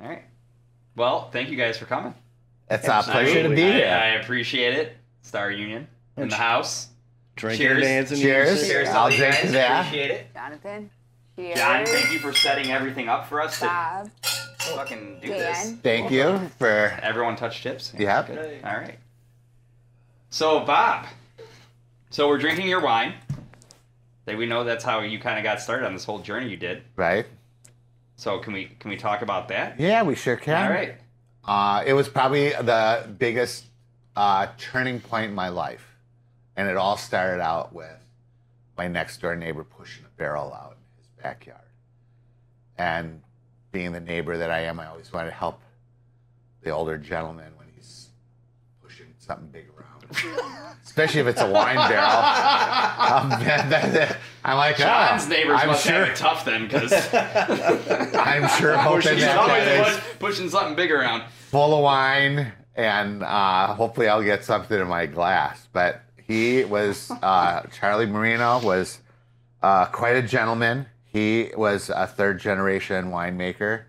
All right. Well, thank you guys for coming. It's a pleasure to be here. I appreciate it. Star Union in the house. Drinking Cheers. and dancing. Cheers. music. Cheers to I'll all you drink guys. to that. Appreciate it. Jonathan. Cheers. John, thank you for setting everything up for us to Bob. fucking do this. Dan. Thank you for. Everyone touch tips? Yep. Good. All right. So, Bob, so we're drinking your wine. That we know that's how you kind of got started on this whole journey you did. Right? So, can we can we talk about that? Yeah, we sure can. All right. Uh, it was probably the biggest uh, turning point in my life. And it all started out with my next door neighbor pushing a barrel out in his backyard. And being the neighbor that I am, I always wanted to help the older gentleman when he's pushing something big around. Especially if it's a wine barrel. Um, that- that- that- I'm like, John's oh, neighbors I'm must sure, have it tough then, because I'm sure hoping he's that always that the is pushing something big around. full of wine, and uh, hopefully I'll get something in my glass. But he was uh, Charlie Marino was uh, quite a gentleman. He was a third generation winemaker.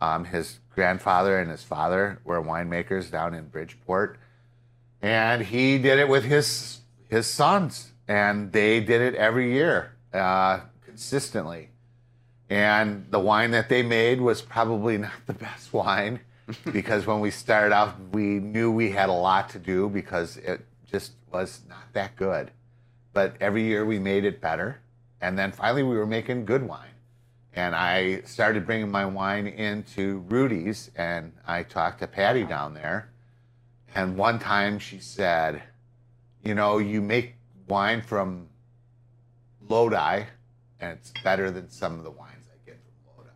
Um, his grandfather and his father were winemakers down in Bridgeport, and he did it with his his sons, and they did it every year uh, consistently. And the wine that they made was probably not the best wine because when we started out, we knew we had a lot to do because it just was not that good. But every year we made it better. And then finally we were making good wine. And I started bringing my wine into Rudy's and I talked to Patty down there. And one time she said, You know, you make wine from Lodi and it's better than some of the wines I get from Lodi.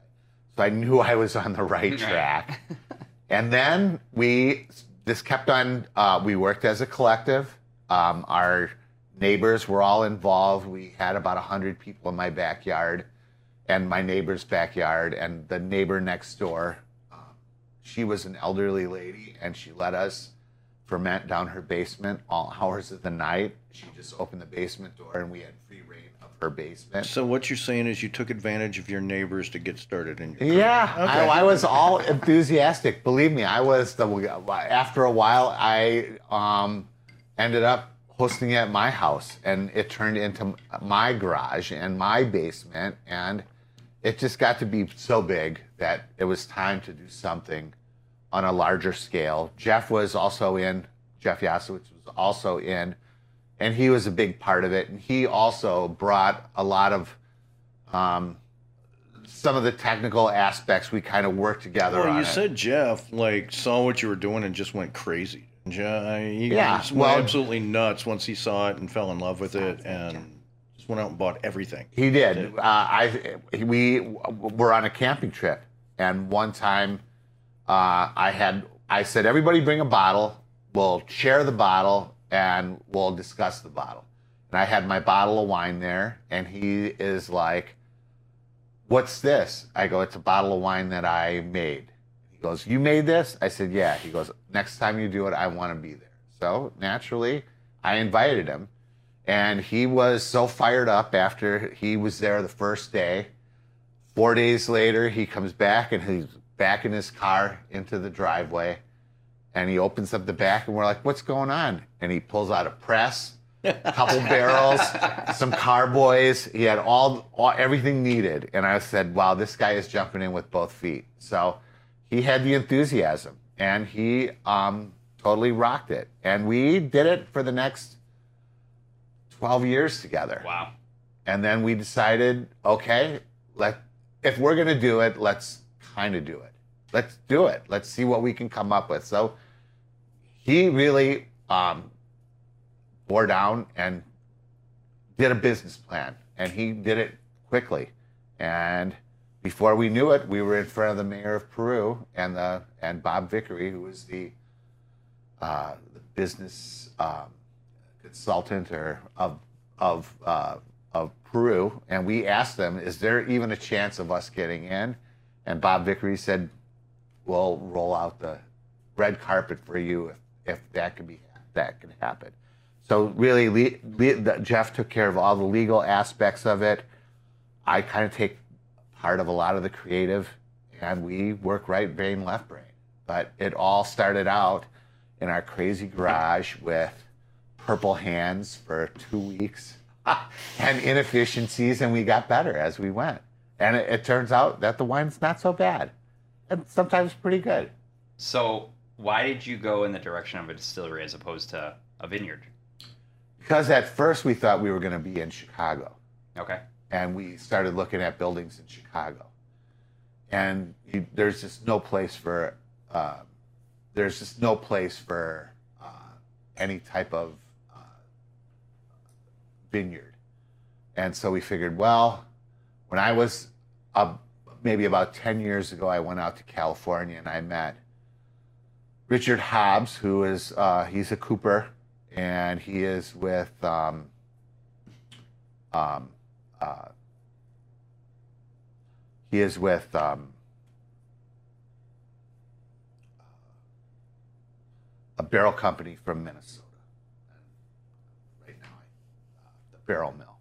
So I knew I was on the right track. and then we this kept on. Uh, we worked as a collective. Um, our neighbors were all involved. We had about hundred people in my backyard, and my neighbor's backyard, and the neighbor next door. Um, she was an elderly lady, and she let us ferment down her basement all hours of the night. She just opened the basement door, and we had free reign of her basement. So what you're saying is you took advantage of your neighbors to get started in your Yeah, Okay. I, I was all enthusiastic. Believe me, I was the. After a while, I um, ended up hosting it at my house, and it turned into my garage and my basement, and it just got to be so big that it was time to do something on a larger scale. Jeff was also in. Jeff Yasowitz was also in, and he was a big part of it. And he also brought a lot of um, some of the technical aspects we kind of worked together Well, on you it. said Jeff like saw what you were doing and just went crazy. Yeah, he Yeah, just went well- absolutely nuts once he saw it and fell in love with it and just went out and bought everything. He did. Uh, I we were on a camping trip, and one time uh, I had I said everybody bring a bottle. We'll share the bottle and we'll discuss the bottle. And I had my bottle of wine there, and he is like, "What's this?" I go, "It's a bottle of wine that I made." He goes, "You made this?" I said, "Yeah." He goes, "Next time you do it, I want to be there." So naturally, I invited him. And he was so fired up after he was there the first day. Four days later, he comes back and he's back in his car into the driveway. And he opens up the back, and we're like, What's going on? And he pulls out a press, a couple barrels, some carboys. He had all, all everything needed. And I said, Wow, this guy is jumping in with both feet. So he had the enthusiasm and he um, totally rocked it. And we did it for the next 12 years together. Wow. And then we decided, okay, let if we're gonna do it, let's kind of do it. Let's do it. Let's see what we can come up with. So he really um, bore down and did a business plan, and he did it quickly. And before we knew it, we were in front of the mayor of Peru and the and Bob Vickery, who was the uh, the business um, consultant or of of uh, of Peru, and we asked them, "Is there even a chance of us getting in?" And Bob Vickery said, "We'll roll out the red carpet for you if, if that could be that could happen." So really, le- le- the- Jeff took care of all the legal aspects of it. I kind of take part of a lot of the creative, and we work right brain, left brain. But it all started out in our crazy garage with purple hands for two weeks and inefficiencies, and we got better as we went. And it, it turns out that the wine's not so bad, and sometimes pretty good. So, why did you go in the direction of a distillery as opposed to a vineyard? Because at first we thought we were going to be in Chicago. Okay. and we started looking at buildings in Chicago. And you, there's just no place for uh, there's just no place for uh, any type of uh, vineyard. And so we figured, well, when I was maybe about 10 years ago, I went out to California and I met Richard Hobbs, who is uh, he's a Cooper, and he is with um, um, uh, he is with um, a barrel company from Minnesota. Right now, uh, the Barrel Mill.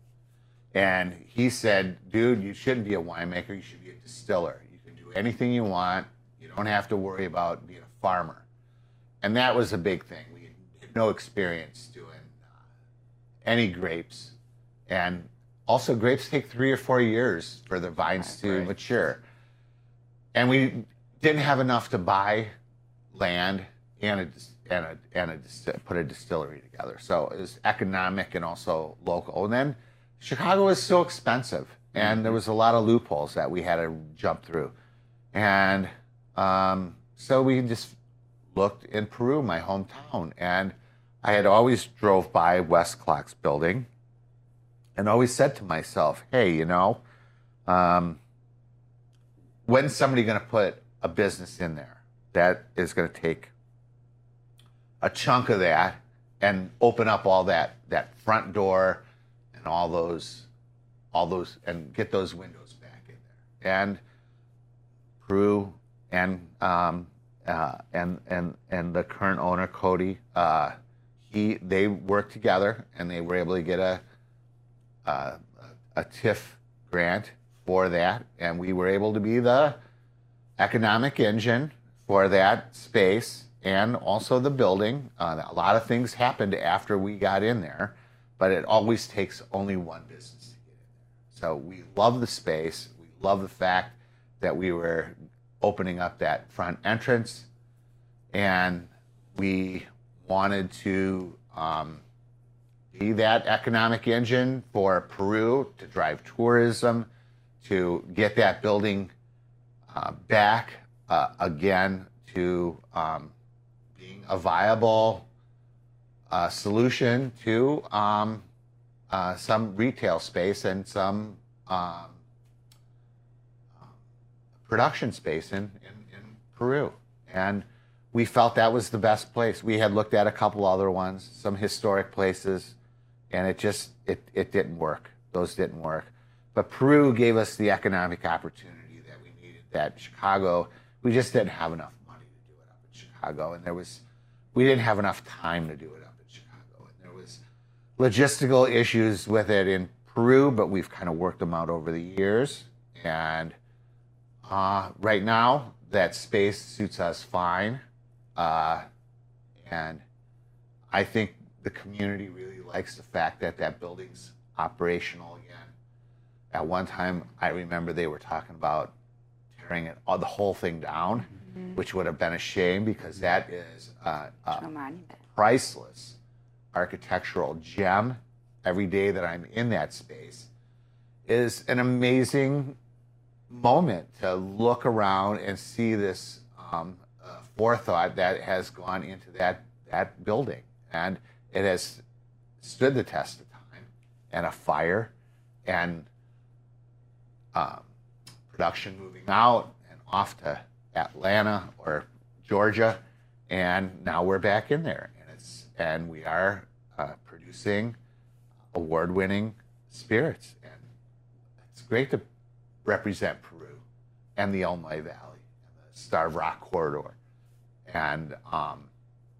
And he said, dude, you shouldn't be a winemaker, you should be a distiller. You can do anything you want, you don't have to worry about being a farmer. And that was a big thing. We had no experience doing uh, any grapes. And also, grapes take three or four years for the vines to Right. mature. And we didn't have enough to buy land and a, and a, and a put a distillery together. So it was economic and also local. And then Chicago was so expensive, and there was a lot of loopholes that we had to jump through. And um, so we just looked in Peru, my hometown, and I had always drove by Westclox building and always said to myself, hey, you know, um, when's somebody going to put a business in there that is going to take a chunk of that and open up all that that front door and all those all those and get those windows back in there. And Peru and um, uh, and and and the current owner Cody uh, he they worked together and they were able to get a uh, a TIF grant for that, and we were able to be the economic engine for that space and also the building. Uh, a lot of things happened after we got in there, but it always takes only one business to get in there. So we love the space. We love the fact that we were opening up that front entrance, and we wanted to. Um, be that economic engine for Peru to drive tourism, to get that building uh, back uh, again to um, being a viable uh, solution to um, uh, some retail space and some um, production space in, in, in Peru. And we felt that was the best place. We had looked at a couple other ones, some historic places, and it just it, it didn't work. Those didn't work. But Peru gave us the economic opportunity that we needed. That Chicago, we just didn't have enough money to do it up in Chicago, and there was we didn't have enough time to do it up in Chicago, and there was logistical issues with it in Peru, but we've kind of worked them out over the years. And uh, right now, that space suits us fine. Uh, and I think the community really likes the fact that that building's operational again. At one time, I remember they were talking about tearing it, all, the whole thing down, which would have been a shame because that is uh, uh, priceless architectural gem every day that I'm in that space is an amazing moment to look around and see this um, uh, forethought that has gone into that that building. And it has stood the test of time and a fire and um, production moving out and off to Atlanta or Georgia, and now we're back in there, and we are uh, producing award-winning spirits, and it's great to represent Peru and the Olmay Valley and the Starved Rock corridor, and um,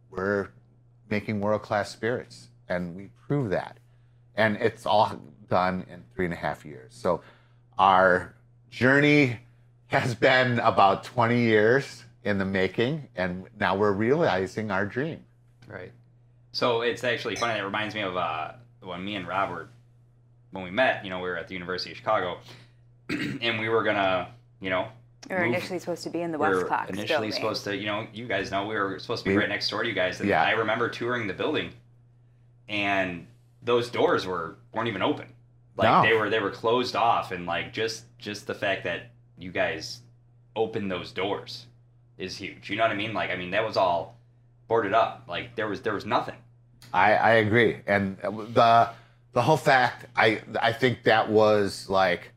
we're making world-class spirits, and we prove that, and it's all done in three and a half years. So our journey has been about 20 years in the making, and now we're realizing our dream. Right. So it's actually funny. It reminds me of uh, when me and Rob were, when we met, you know, we were at the University of Chicago, and we were gonna, you know, We were move- initially supposed to be in the we West were Clocks initially building. supposed to, you know, you guys know we were supposed to be We- right next door to you guys, and Yeah. I remember touring the building, and those doors were weren't even open, like No. they were they were closed off, and like just just the fact that you guys opened those doors is huge. You know what I mean? Like I mean that was all boarded up, like there was there was nothing. I, I agree, and the the whole fact I I think that was like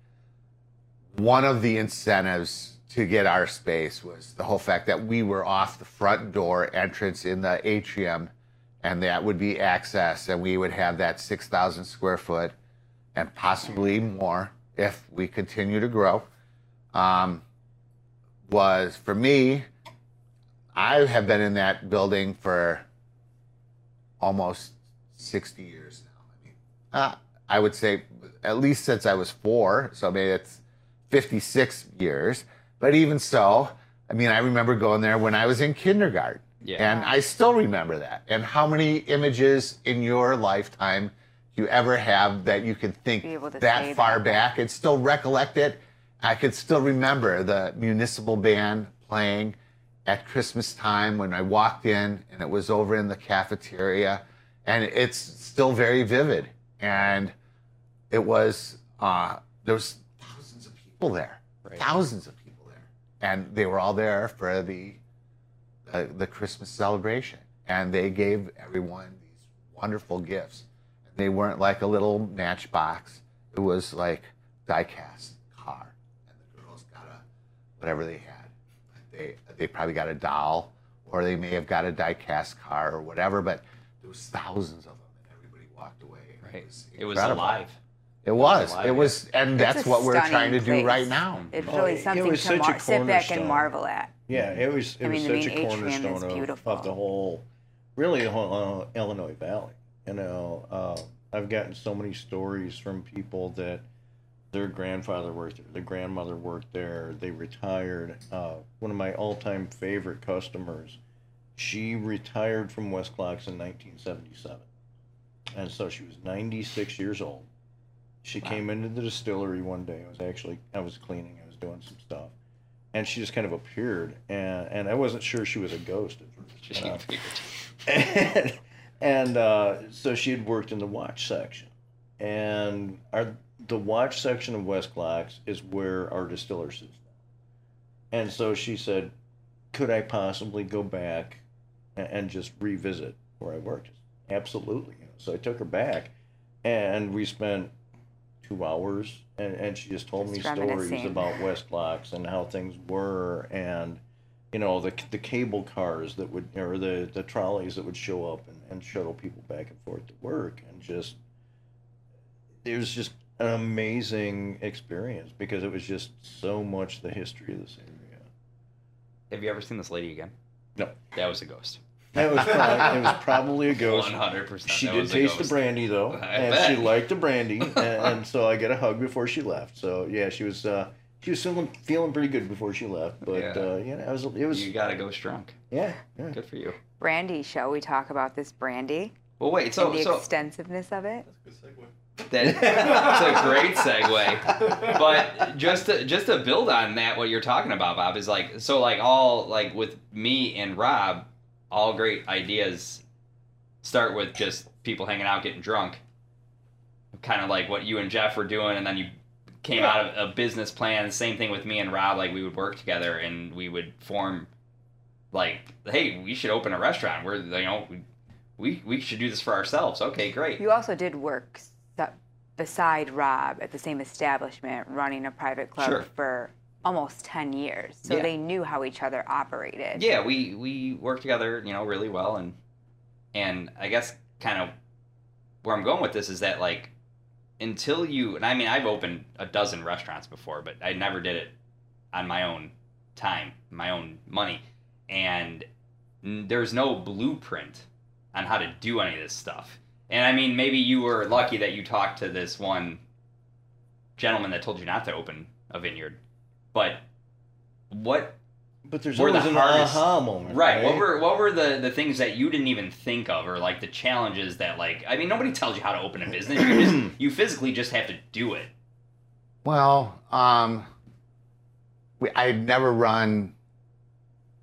one of the incentives to get our space was the whole fact that we were off the front door entrance in the atrium, and that would be access, and we would have that six thousand square foot, and possibly more if we continue to grow. Um, was for me, I have been in that building for almost 60 years now. I mean, uh, I would say at least since I was four, so maybe it's 56 years. But even so, I mean, I remember going there when I was in kindergarten. Yeah. And I still remember that. And how many images in your lifetime do you ever have that you can think Be able to that far that. back and still recollect it? I could still remember the municipal band playing at Christmas time when I walked in and it was over in the cafeteria. And it's still very vivid. And it was, uh, there was thousands of people there, Right. thousands of people there. And they were all there for the, uh, the Christmas celebration. And they gave everyone these wonderful gifts. They weren't like a little matchbox. It was like die-cast car. And the girls got a, whatever they had. They, they probably got a doll or they may have got a die-cast car or whatever, but there was thousands of them and everybody walked away. and Right. was It was alive. It was. alive, It was, and It's that's what we're trying to do right now. It's Oh, really it something was to such a mar- sit back and marvel at. Yeah, it was. It I was mean, the such a main atrium is cornerstone of, beautiful. of the whole, really the whole uh, Illinois Valley. You know, uh, I've gotten so many stories from people that their grandfather worked there, their grandmother worked there, they retired. Uh, one of my all-time favorite customers, she retired from Westclox in 1977, and so she was 96 years old. She Wow. came into the distillery one day. I was actually I was cleaning. I was doing some stuff, and she just kind of appeared, and and I wasn't sure she was a ghost at first. You know? figured. and, and uh, so she had worked in the watch section, and our the watch section of Westclox is where our distiller is. now. And so she said, "Could I possibly go back and just revisit where I worked?" Absolutely. So I took her back, and we spent two hours, and, and she just told me stories about Westclox and how things were, and you know the the cable cars that would or the the trolleys that would show up and, and shuttle people back and forth to work and just it was just an amazing experience because it was just so much the history of this area. Have you ever seen this lady again? No. That was a ghost. That was probably, it was probably a ghost. One hundred percent. She did taste the brandy though, I and she liked the brandy, and, and so I got a hug before she left. So yeah, she was uh, she was feeling feeling pretty good before she left. But Yeah. uh, yeah, it was it was You gotta go drunk. yeah, yeah. Good for you. Brandy, shall we talk about this brandy Well, wait. So, and the so extensiveness of it? that, that's a great segue. But just to just to build on that, what you're talking about, Bob, is like so like all like with me and Rob, all great ideas start with just people hanging out, getting drunk. Kind of like what you and Jeff were doing, and then you came out of a business plan. Same thing with me and Rob. Like we would work together, and we would form like, hey, we should open a restaurant. We're you know we we, should do this for ourselves. Okay, great. You also did work s- beside Rob at the same establishment, running a private club Sure. for almost 10 years. So Yeah. they knew how each other operated. yeah we we worked together you know really well and and i guess kind of where i'm going with this is that like until you and i mean i've opened a dozen restaurants before but i never did it on my own time my own money and there's no blueprint on how to do any of this stuff. And i mean maybe you were lucky that you talked to this one gentleman that told you not to open a vineyard. But what But there's Were the always an hardest- aha moment. right, what were what were the the things that you didn't even think of or like the challenges that like I mean nobody tells you how to open a business. You just you physically just have to do it. Well, um, we, I'd never run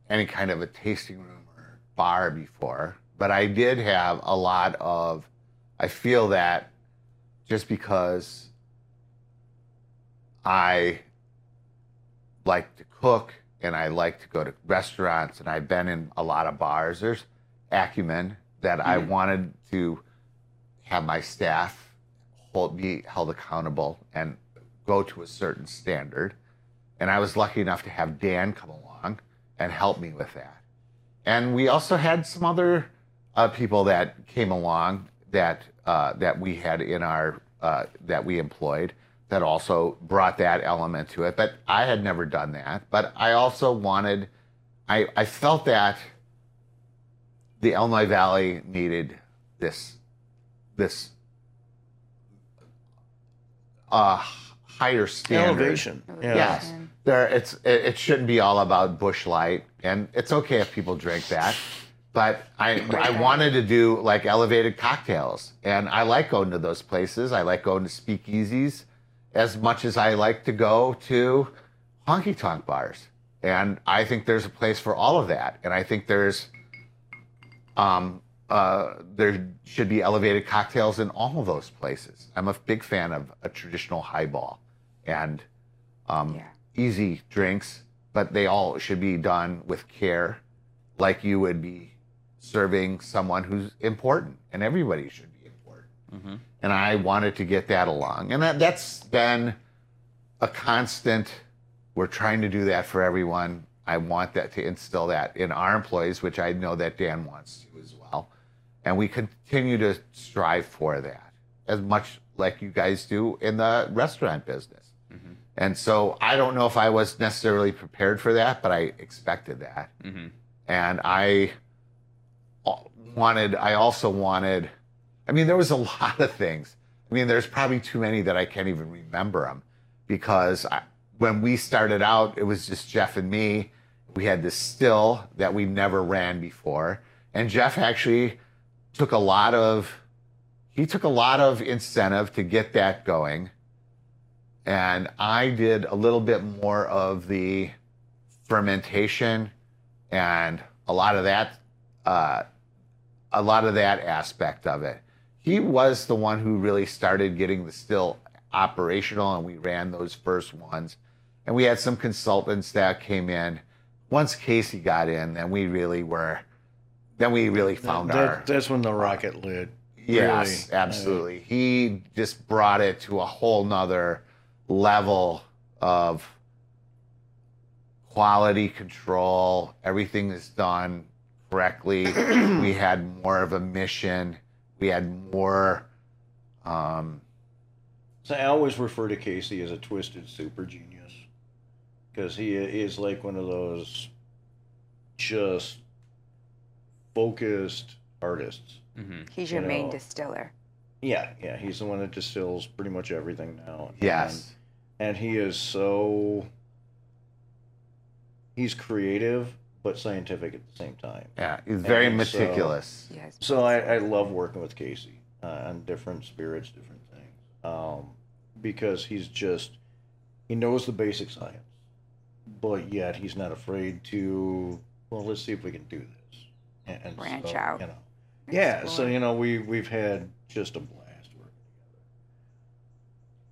any kind of a tasting room or bar before, but I did have a lot of. I feel that just because I like to cook and I like to go to restaurants and I've been in a lot of bars, there's acumen that I Mhm. wanted to have my staff hold, be held accountable and go to a certain standard. And I was lucky enough to have Dan come along and help me with that. And we also had some other uh, people that came along that uh, that we had in our uh, that we employed that also brought that element to it. But I had never done that. But I also wanted, I I felt that the Illinois Valley needed this this uh, higher standard. Elevation. Yeah. Yes, there. It's it, it shouldn't be all about Busch Light, and it's okay if people drink that. But I I wanted to do like elevated cocktails, and I like going to those places. I like going to speakeasies as much as I like to go to honky tonk bars. And I think there's a place for all of that. And I think there's um, uh, there should be elevated cocktails in all of those places. I'm a big fan of a traditional highball and um, Yeah. easy drinks, but they all should be done with care, like you would be serving someone who's important, and everybody should be important. Mhm. And I wanted to get that along, and that, that's been a constant. We're trying to do that for everyone. I want that to instill that in our employees, which I know that Dan wants to as well. And we continue to strive for that as much like you guys do in the restaurant business. And so I don't know if I was necessarily prepared for that, but I expected that. Mhm. And I wanted, I also wanted, I mean, there was a lot of things. I mean, there's probably too many that I can't even remember them because I, when we started out, it was just Jeff and me. We had this still that we never ran before. And Jeff actually took a lot of, he took a lot of incentive to get that going and I did a little bit more of the fermentation and a lot of that, uh, a lot of that aspect of it. He was the one who really started getting the still operational, and we ran those first ones. And we had some consultants that came in. Once Casey got in, then we really were, then we really found That- our that's when the rocket lit. Yes, really. absolutely. He just brought it to a whole nother level of quality control. Everything is done correctly. we had more of a mission. We had more. Um, So I always refer to Casey as a twisted super genius because he is like one of those just focused artists. Mhm. He's your You main know. distiller. Yeah, yeah, he's the one that distills pretty much everything now. yes. and, and he is so he's creative but scientific at the same time. Yeah. He's very And so- meticulous. Yes. So I, I love working with Casey uh, on different spirits, different things, um, because he's just he knows the basic science, but yet he's not afraid to well, let's see if we can do this and, and Branch so, out. You know, yeah. So you know we we've had just a blast working together.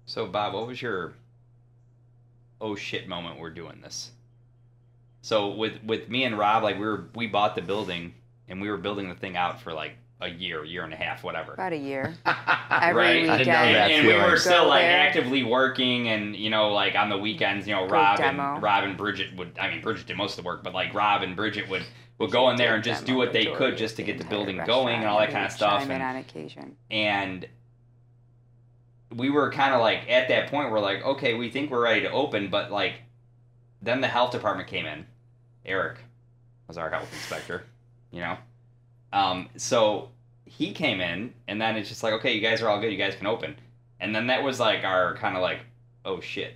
So Bob, what was your oh shit moment we're doing this? So with with me and Rob, like we were we bought the building and we were building the thing out for like a year, year and a half, whatever. About a year. Every right? weekend. I know that and, and we were still like there. actively working and you know like on the weekends you know Go rob demo. and rob and bridget would i mean bridget did most of the work but like rob and bridget would would go in there and just do what they could just to of get the building going and all that kind of stuff Chime in and, on occasion. and we were kind of like at that point we're like okay we think we're ready to open but like then the health department came in eric was our health inspector you know um, so he came in and then it's just like okay you guys are all good you guys can open and then that was like our kind of like oh shit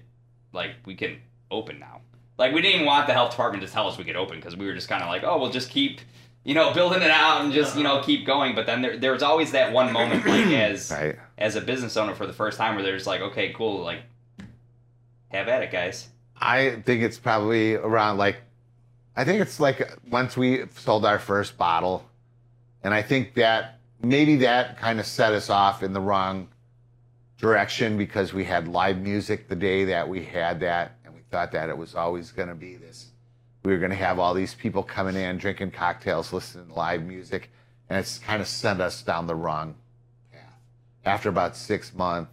like we can open now Like we didn't even want the health department to tell us we could open because we were just kind of like, oh, we'll just keep, you know, building it out and just you know keep going. But then there there was always that one moment like as Right. as a business owner for the first time where there's like, okay, cool, like have at it, guys. I think it's probably around like, I think it's like uh, once we sold our first bottle, and I think that maybe that kind of set us off in the wrong direction because we had live music the day that we had that, and we thought that it was always going to be this. We were going to have all these people coming in, drinking cocktails, listening to live music, and it's kind of sent us down the wrong path. After about six months,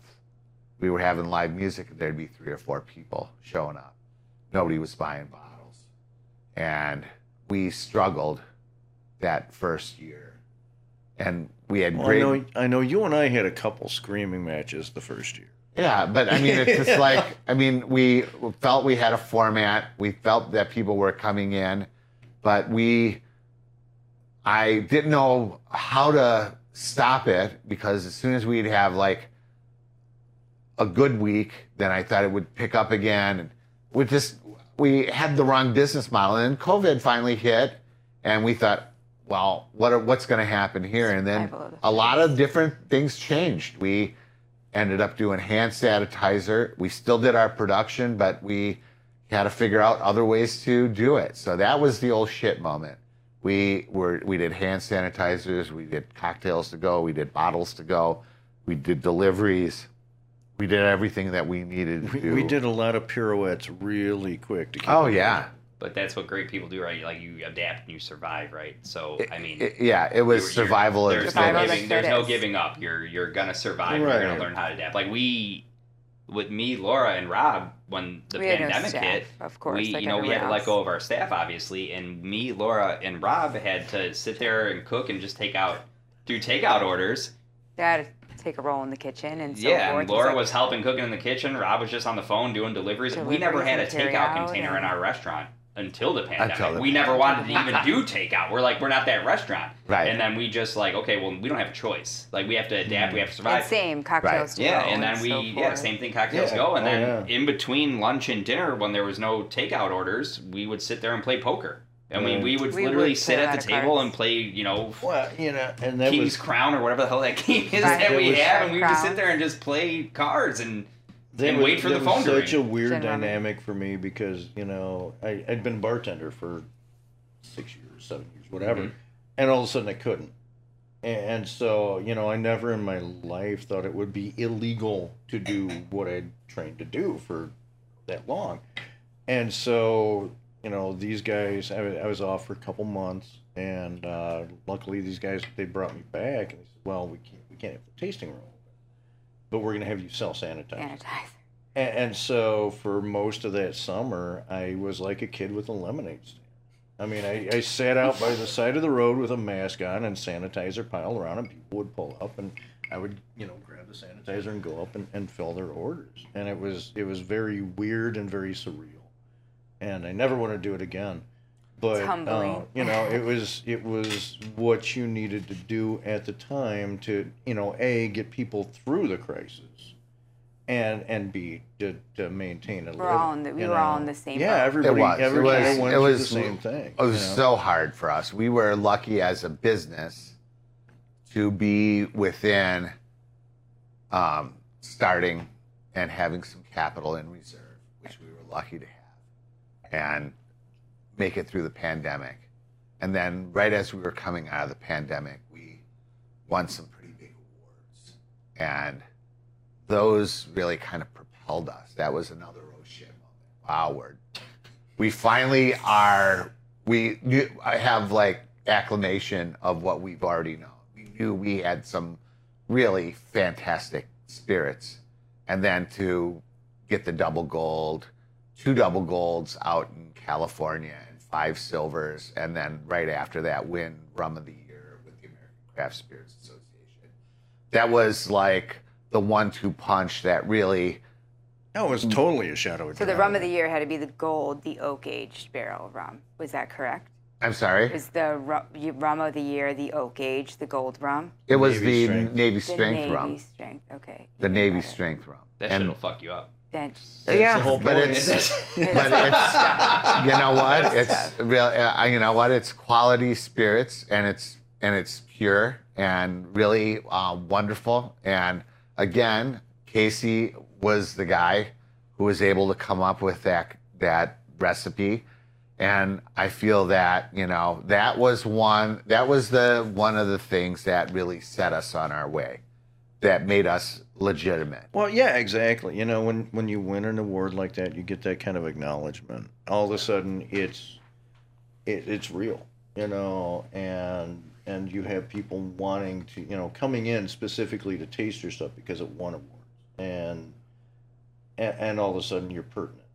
we were having live music, and there'd be three or four people showing up. Nobody was buying bottles. And we struggled that first year. And we had Well, I great. know, I know you and I had a couple screaming matches the first year. Yeah, but I mean, it's just like, I mean, we felt we had a format. We felt that people were coming in, but we, I didn't know how to stop it because as soon as we'd have like a good week, then I thought it would pick up again. And we just, we had the wrong business model. And then COVID finally hit, and we thought, well, what are, what's going to happen here? And then Survival of the a lot of different things changed. We ended up doing hand sanitizer. We still did our production, but we had to figure out other ways to do it. So that was the old shit moment. We were we did hand sanitizers, we did cocktails to go, we did bottles to go, we did deliveries, we did everything that we needed to We, do. we did a lot of pirouettes really quick to keep. Oh it yeah, But that's what great people do, right? Like you adapt and you survive, right? So I mean, It- yeah. It was you're- you're- survival There's, Survival no giving, there's no giving up. You're you're gonna survive. You're gonna learn how to adapt. Like we, with me, Laura, and Rob, when the We had no pandemic staff, hit, of course, we like you know we had to let go of our staff, obviously, and me, Laura, and Rob had to sit there and cook and just take out, do takeout orders. They had to take a role in the kitchen and so yeah, forth. and Laura like- was helping cooking in the kitchen. Rob was just on the phone doing deliveries. we never had a takeout out container in our restaurant until the pandemic. Until the we never wanted to even do takeout. We're like, we're not that restaurant. Right. And then we just like, okay, well, we don't have a choice. Like, we have to adapt. We mm. have to and survive. same cocktails to Yeah, and then we so yeah same thing cocktails Yeah. go and Oh, then yeah. in between lunch and dinner when there was no takeout orders we would sit there and play poker. I mean we would We literally would sit play at lot the of table cards. and play you know Well, you know, and that King's was Crown or whatever the hell that game is Right. that It we was- have and we would just Crown. sit there and just play cards and that and was, wait for that the was phone to ring. It's such ring. a weird Gin rummy. dynamic for me because you know I, I'd been a bartender for six years, seven years, whatever, Mhm. and all of a sudden I couldn't. And, and so you know, I never in my life thought it would be illegal to do what I'd trained to do for that long. And so you know, these guys, I, I was off for a couple months, and uh, luckily these guys they brought me back and they said, well, we can't we can't have the tasting room, but we're gonna have you sell sanitizer. sanitizer. And, and so for most of that summer, I was like a kid with a lemonade stand. I mean, I, I sat out by the side of the road with a mask on and sanitizer piled around, and people would pull up, and I would, you know, grab the sanitizer and go up and, and fill their orders. And it was it was very weird and very surreal, and I never want to do it again. But uh, humbling. you know, it was it was what you needed to do at the time to you know a get people through the crisis and and B to, to maintain a We're all in the- we were all in the same Yeah, everybody It was. It everybody was- went it was- the same thing. It was you know? so hard for us. We were lucky as a business to be within um, starting and having some capital in reserve, which we were lucky to have, and make it through the pandemic. And then, right as we were coming out of the pandemic, we won some pretty big awards. And those really kind of propelled us. That was another oh shit moment. Wow, we're we finally are we I have like acclamation of what we've already known. We knew we had some really fantastic spirits. And then to get the double gold, two double golds out in California and five silvers, and then right after that win rum of the year with the American Craft Spirits Association. That was like the one two punch that really No, it was mm. totally a shadow. of So the rum of the year had to be the gold, the oak aged barrel rum. Was that correct? I'm sorry. Was the rum of the year the oak aged, the gold rum? It was Navy the strength. Navy The strength Navy rum. strength. Okay. The Navy strength rum. that And shit'll fuck you up. Then That's yeah, the whole but it's but it's you know what? It's real uh, you know what? It's quality spirits and it's and it's pure and really uh, wonderful. And again Casey was the guy who was able to come up with that that recipe. And I feel that you know that was one that was the one of the things that really set us on our way that made us legitimate Well, yeah, exactly. You know, when when you win an award like that, you get that kind of acknowledgement. All of a sudden, it's it, it's real. You know, and and you have people wanting to, you know, coming in specifically to taste your stuff because it won awards, and and, and all of a sudden you're pertinent.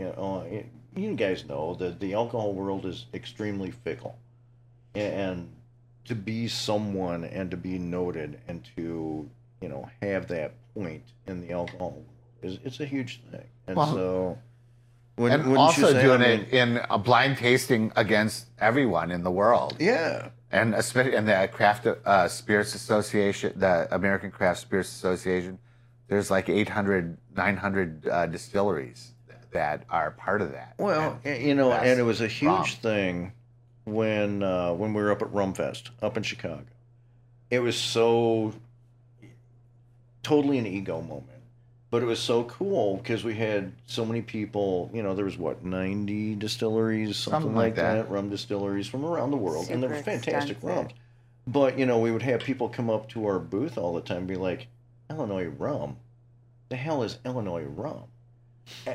You know, uh, it- you guys know that the alcohol world is extremely fickle, and to be someone and to be noted and to you know have that point in the alcohol world. Is it's a huge thing. And Well, so when, and also say, doing I mean, it in a blind tasting against everyone in the world. Yeah. And especially in the craft uh, spirits association the american craft spirits association there's like 800 900 uh, distilleries that are part of that. Well And you know and it was a huge rum. thing when uh, when we were up at rumfest up in chicago. It was so totally an ego moment but it was so cool because we had so many people you know there was what 90 distilleries something, Something like like that. that. rum distilleries from around the world and they were fantastic extensive. rums but you know we would have people come up to our booth all the time and be like illinois rum the hell is illinois rum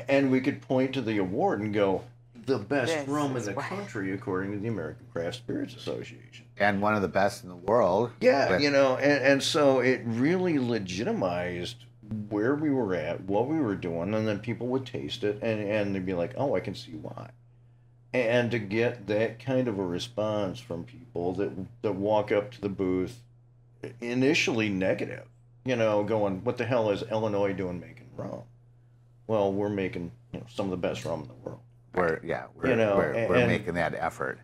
and we could point to the award and go the best This rum in the why." country according to the american craft spirits association and one of the best in the world yeah, But- you know, and, and so it really legitimized where we were at, what we were doing, and then people would taste it and, and they'd be like, oh, I can see why. And to get that kind of a response from people that that walk up to the booth, initially negative, you know, going, what the hell is Illinois doing making rum? Well, we're making you know some of the best rum in the world. We're yeah we're, You know, we're, we're making that effort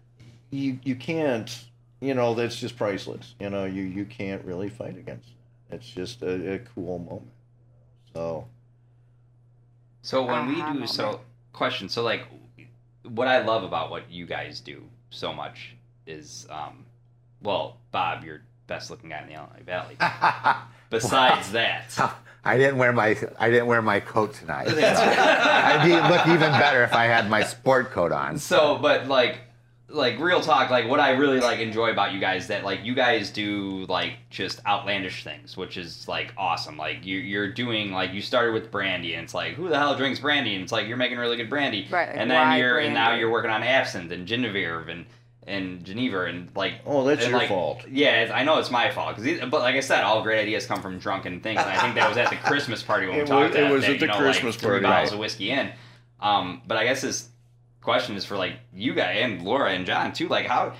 you you can't you know that's just priceless you know you you can't really fight against it it's just a, a cool moment so So when we do so moment. question, so like what I love about what you guys do so much is um well, Bob, you're best looking guy in the Illinois Valley. Besides that. I didn't wear my I didn't wear my coat tonight. That's I'd be, look even better if I had my sport coat on. So, but like, like real talk, like what I really like enjoy about you guys that like you guys do like just outlandish things, which is like awesome. Like you you're doing like you started with brandy, and it's like who the hell drinks brandy? And it's like you're making really good brandy, Right, like, and then you're and now you're working on absinthe and Genevieve and and Geneva and like oh that's your like, fault Yeah, it's, I know it's my fault because, but like I said, all great ideas come from drunken things. And I think that was at the Christmas party when we It talked. was- it was that, at the know, Christmas like, party. bottles of whiskey in. Um, but I guess this question is for like you guys and Laura and John too. Like how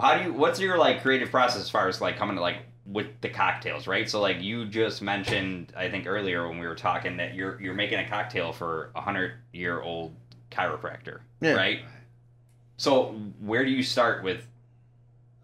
how do you what's your like creative process as far as like coming to like with the cocktails, right? So like you just mentioned, I think earlier when we were talking that you're you're making a cocktail for a hundred year old chiropractor, Yeah. right? So where do you start with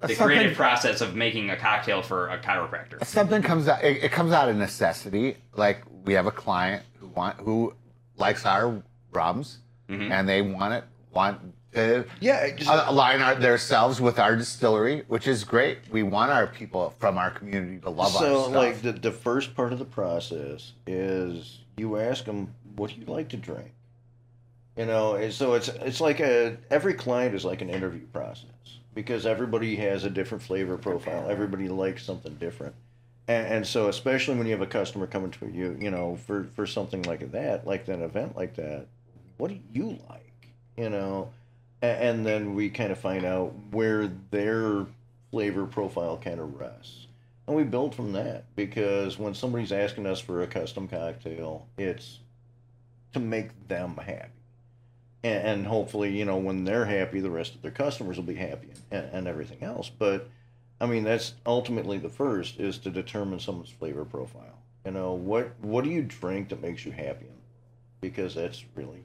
the Something- creative process of making a cocktail for a chiropractor? something comes out it, it comes out of necessity like we have a client who want who likes our rums Mhm. and they want it want to yeah just, uh, align our, themselves with our distillery which is great we want our people from our community to love us. so our stuff like the, the first part of the process is you ask them what do you like to drink you know and so it's it's like a every client is like an interview process because everybody has a different flavor profile. Everybody likes something different. And, and so especially when you have a customer coming to you you know for for something like that like an event like that what do you like? You know and, and then we kind of find out where their flavor profile kind of rests. And we build from that because when somebody's asking us for a custom cocktail it's to make them happy and, and hopefully you know when they're happy the rest of their customers will be happy and, and everything else. But i mean that's ultimately the first is to determine someone's flavor profile. You know what what do you drink that makes you happy? Because that's really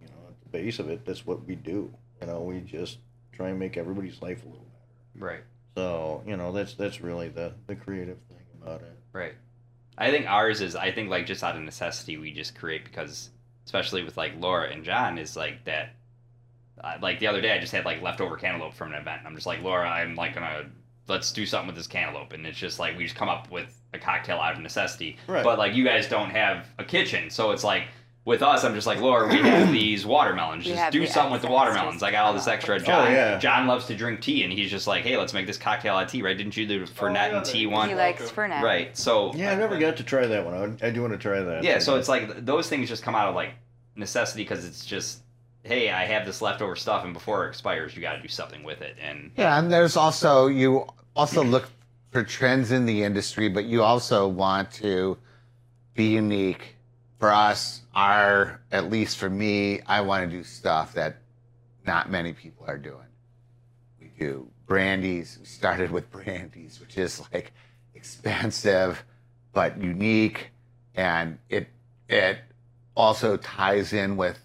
you know at the base of it that's what we do. You know we just try and make everybody's life a little better. Right, so you know that's that's really the the creative thing about it. Right. I think ours is. I think like just out of necessity, we just create because, especially with like Laura and John, is like that. Uh, like the other day, I just had like leftover cantaloupe from an event. I'm just like Laura, I'm like gonna let's do something with this cantaloupe, and it's just like we just come up with a cocktail out of necessity. Right. But like you guys don't have a kitchen, so it's like. With us, I'm just like Laura. We have these watermelons. Just do the something with the watermelons. I got all this oh, extra. John, Oh, yeah. John loves to drink tea, and he's just like, "Hey, let's make this cocktail out of tea, right? Didn't you do oh, Fernet yeah, and tea one? He likes Fernet. Right. So Yeah, I never got to try that one. I, do want to try that. yeah, so it's like those things just come out of like necessity because it's just, hey, I have this leftover stuff, and before it expires, you got to do something with it. And Yeah, and there's also you also look for trends in the industry, but you also want to be unique. For us, our at least for me, I want to do stuff that not many people are doing. We do brandies. We started with brandies, which is like expensive but unique, and it it also ties in with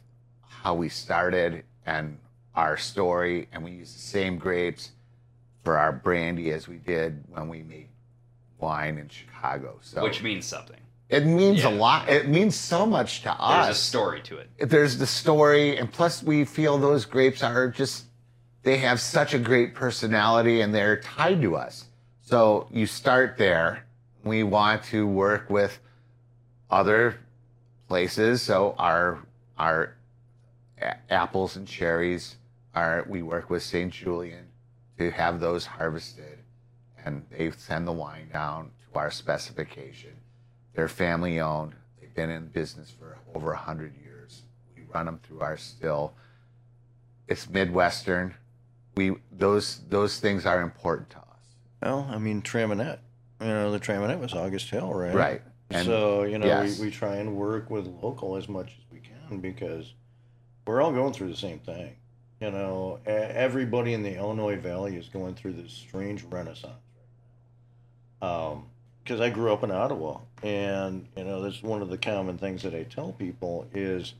how we started and our story, and we use the same grapes for our brandy as we did when we made wine in Chicago. So which means something. It means a lot. It means so much to us There's a story to it. there's the story, and plus we feel those grapes are just they have such a great personality and they're tied to us. So you start there. We want to work with other places. So our our apples and cherries are we work with St. Julian to have those harvested and they send the wine down to our specification. They're family owned. They've been in business for over 100 years. We run them through our still. It's Midwestern. We those those things are important to us. well, I mean, Traminette. You know, the Traminette was August Hill, right? Right. And so you know, yes. we, we try and work with local as much as we can because we're all going through the same thing. You know, everybody in the Illinois Valley is going through this strange renaissance. Um, because I grew up in Ottawa, and you know, that's one of the common things that I tell people is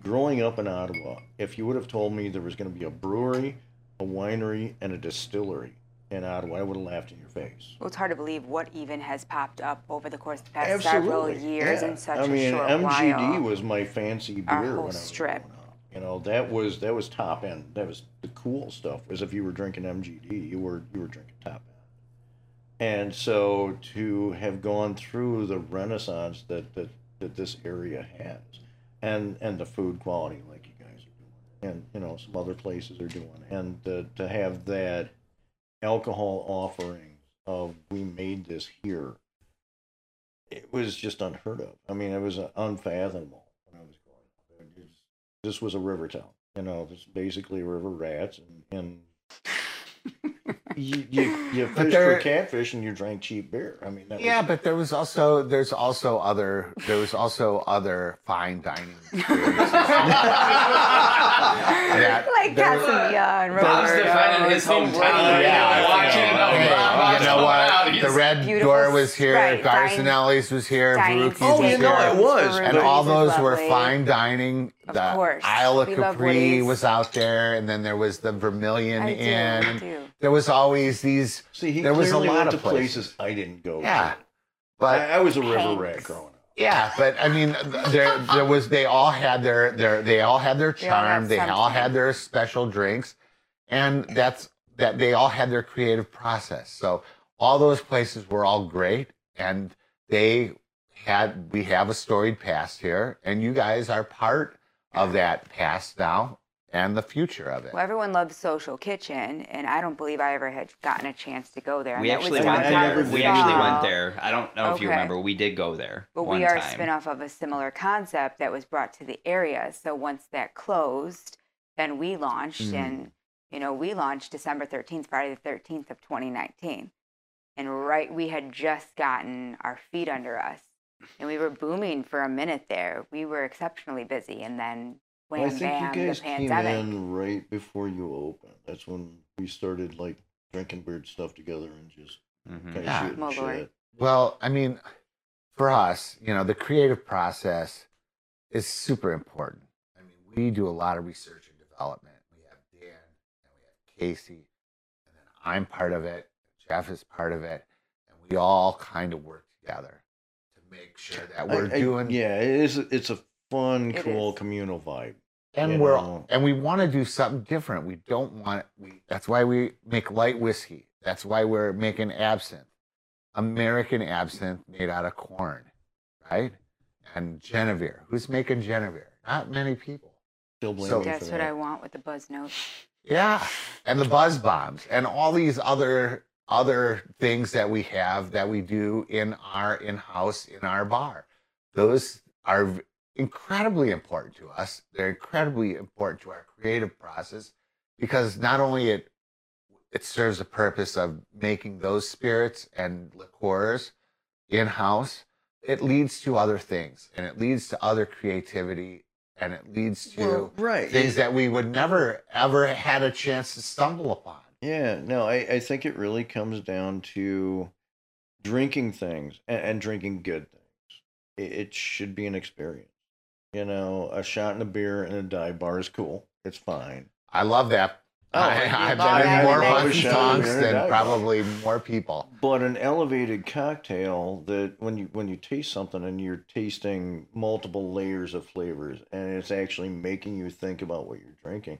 growing up in Ottawa. If you would have told me there was going to be a brewery, a winery, and a distillery in Ottawa, I would have laughed in your face. Well, it's hard to believe what even has popped up over the course of the past several years yeah. in such I mean, a short MGD while. was my fancy beer Our when I was strip. growing up. You know, that was that was top end. That was the cool stuff. Was if you were drinking MGD, you were you were drinking top end. And so to have gone through the renaissance that that, that this area has, and and the food quality like you guys are doing, and you know some other places are doing, and to, to have that alcohol offering of we made this here it was just unheard of. I mean, it was unfathomable when I was growing up. Was- this was a river town, you know. Is basically river rats, and, and you you, you But fish there- for catfish and you drank cheap beer. I mean, that Yeah, was, but there was also there's also other there was also other fine dining experiences. that like there- Casamia and Bob's Roberto. defending his hometown. Yeah, I want you The Red Door was here. right, fine Garcinelli's was here. dining Baruchi's Oh, was you know, here. it was. and all Is those were fine dining. Of the course. Isle of We love Capri was out there, and then there was the Vermilion I do, Inn. I and do. There was always these. See, he there was a clearly lot went of to places. places. I didn't go. Yeah, to. but I, I was a river Hanks. rat growing up. Yeah, but I mean, there there was they all had their their they all had their They all have charm. They all had their special drinks, and that's that they all had their creative process. So all those places were all great, and they had we have a storied past here, and you guys are part of that past now and the future of it. Well, everyone loves Social Kitchen, and I don't believe I ever had gotten a chance to go there. We that was actually went there. did. We actually went there. I don't know if you remember. We did go there. But one we are a time. spinoff of a similar concept that was brought to the area. So once that closed, then we launched, Mm-hmm. and you know we launched December thirteenth, Friday the thirteenth of 2019, and right we had just gotten our feet under us, and we were booming for a minute there. We were exceptionally busy, and then I think bam, you the guys came in right before you opened. That's when we started like drinking weird stuff together and just Mhm. kind of Yeah. shooting Well, shit. Well, I mean, for us, you know, the creative process is super important. I mean, we do a lot of research and development. We have Dan and we have Casey, and then I'm part of it. Jeff is part of it, and we all kind of work together to make sure that we're I- I- doing yeah, it is. It's a fun, It cool is. communal vibe. and we're know. and we want to do something different. We don't want we. That's why we make light whiskey. That's why we're making absinthe, American absinthe made out of corn, right? And Genevieve. Who's making Genevieve? Not many people. Still blame So- That's what that. I want with the buzz notes. Yeah, and the buzz bombs and all these other other things that we have that we do in our in-house in our bar. Those are incredibly important to us. They're incredibly important to our creative process because not only it it serves the purpose of making those spirits and liqueurs in-house, it leads to other things and it leads to other creativity and it leads to Well, right. things that we would never ever had a chance to stumble upon. Yeah, no, I, I think it really comes down to drinking things and, and drinking good things. It, it should be an experience. You know, a shot and a beer in a dive bar is cool. It's fine. I love that. Oh, I, I've love been more I love Honky a Tonks than bar. probably more people. But an elevated cocktail that when you when you taste something and you're tasting multiple layers of flavors and it's actually making you think about what you're drinking,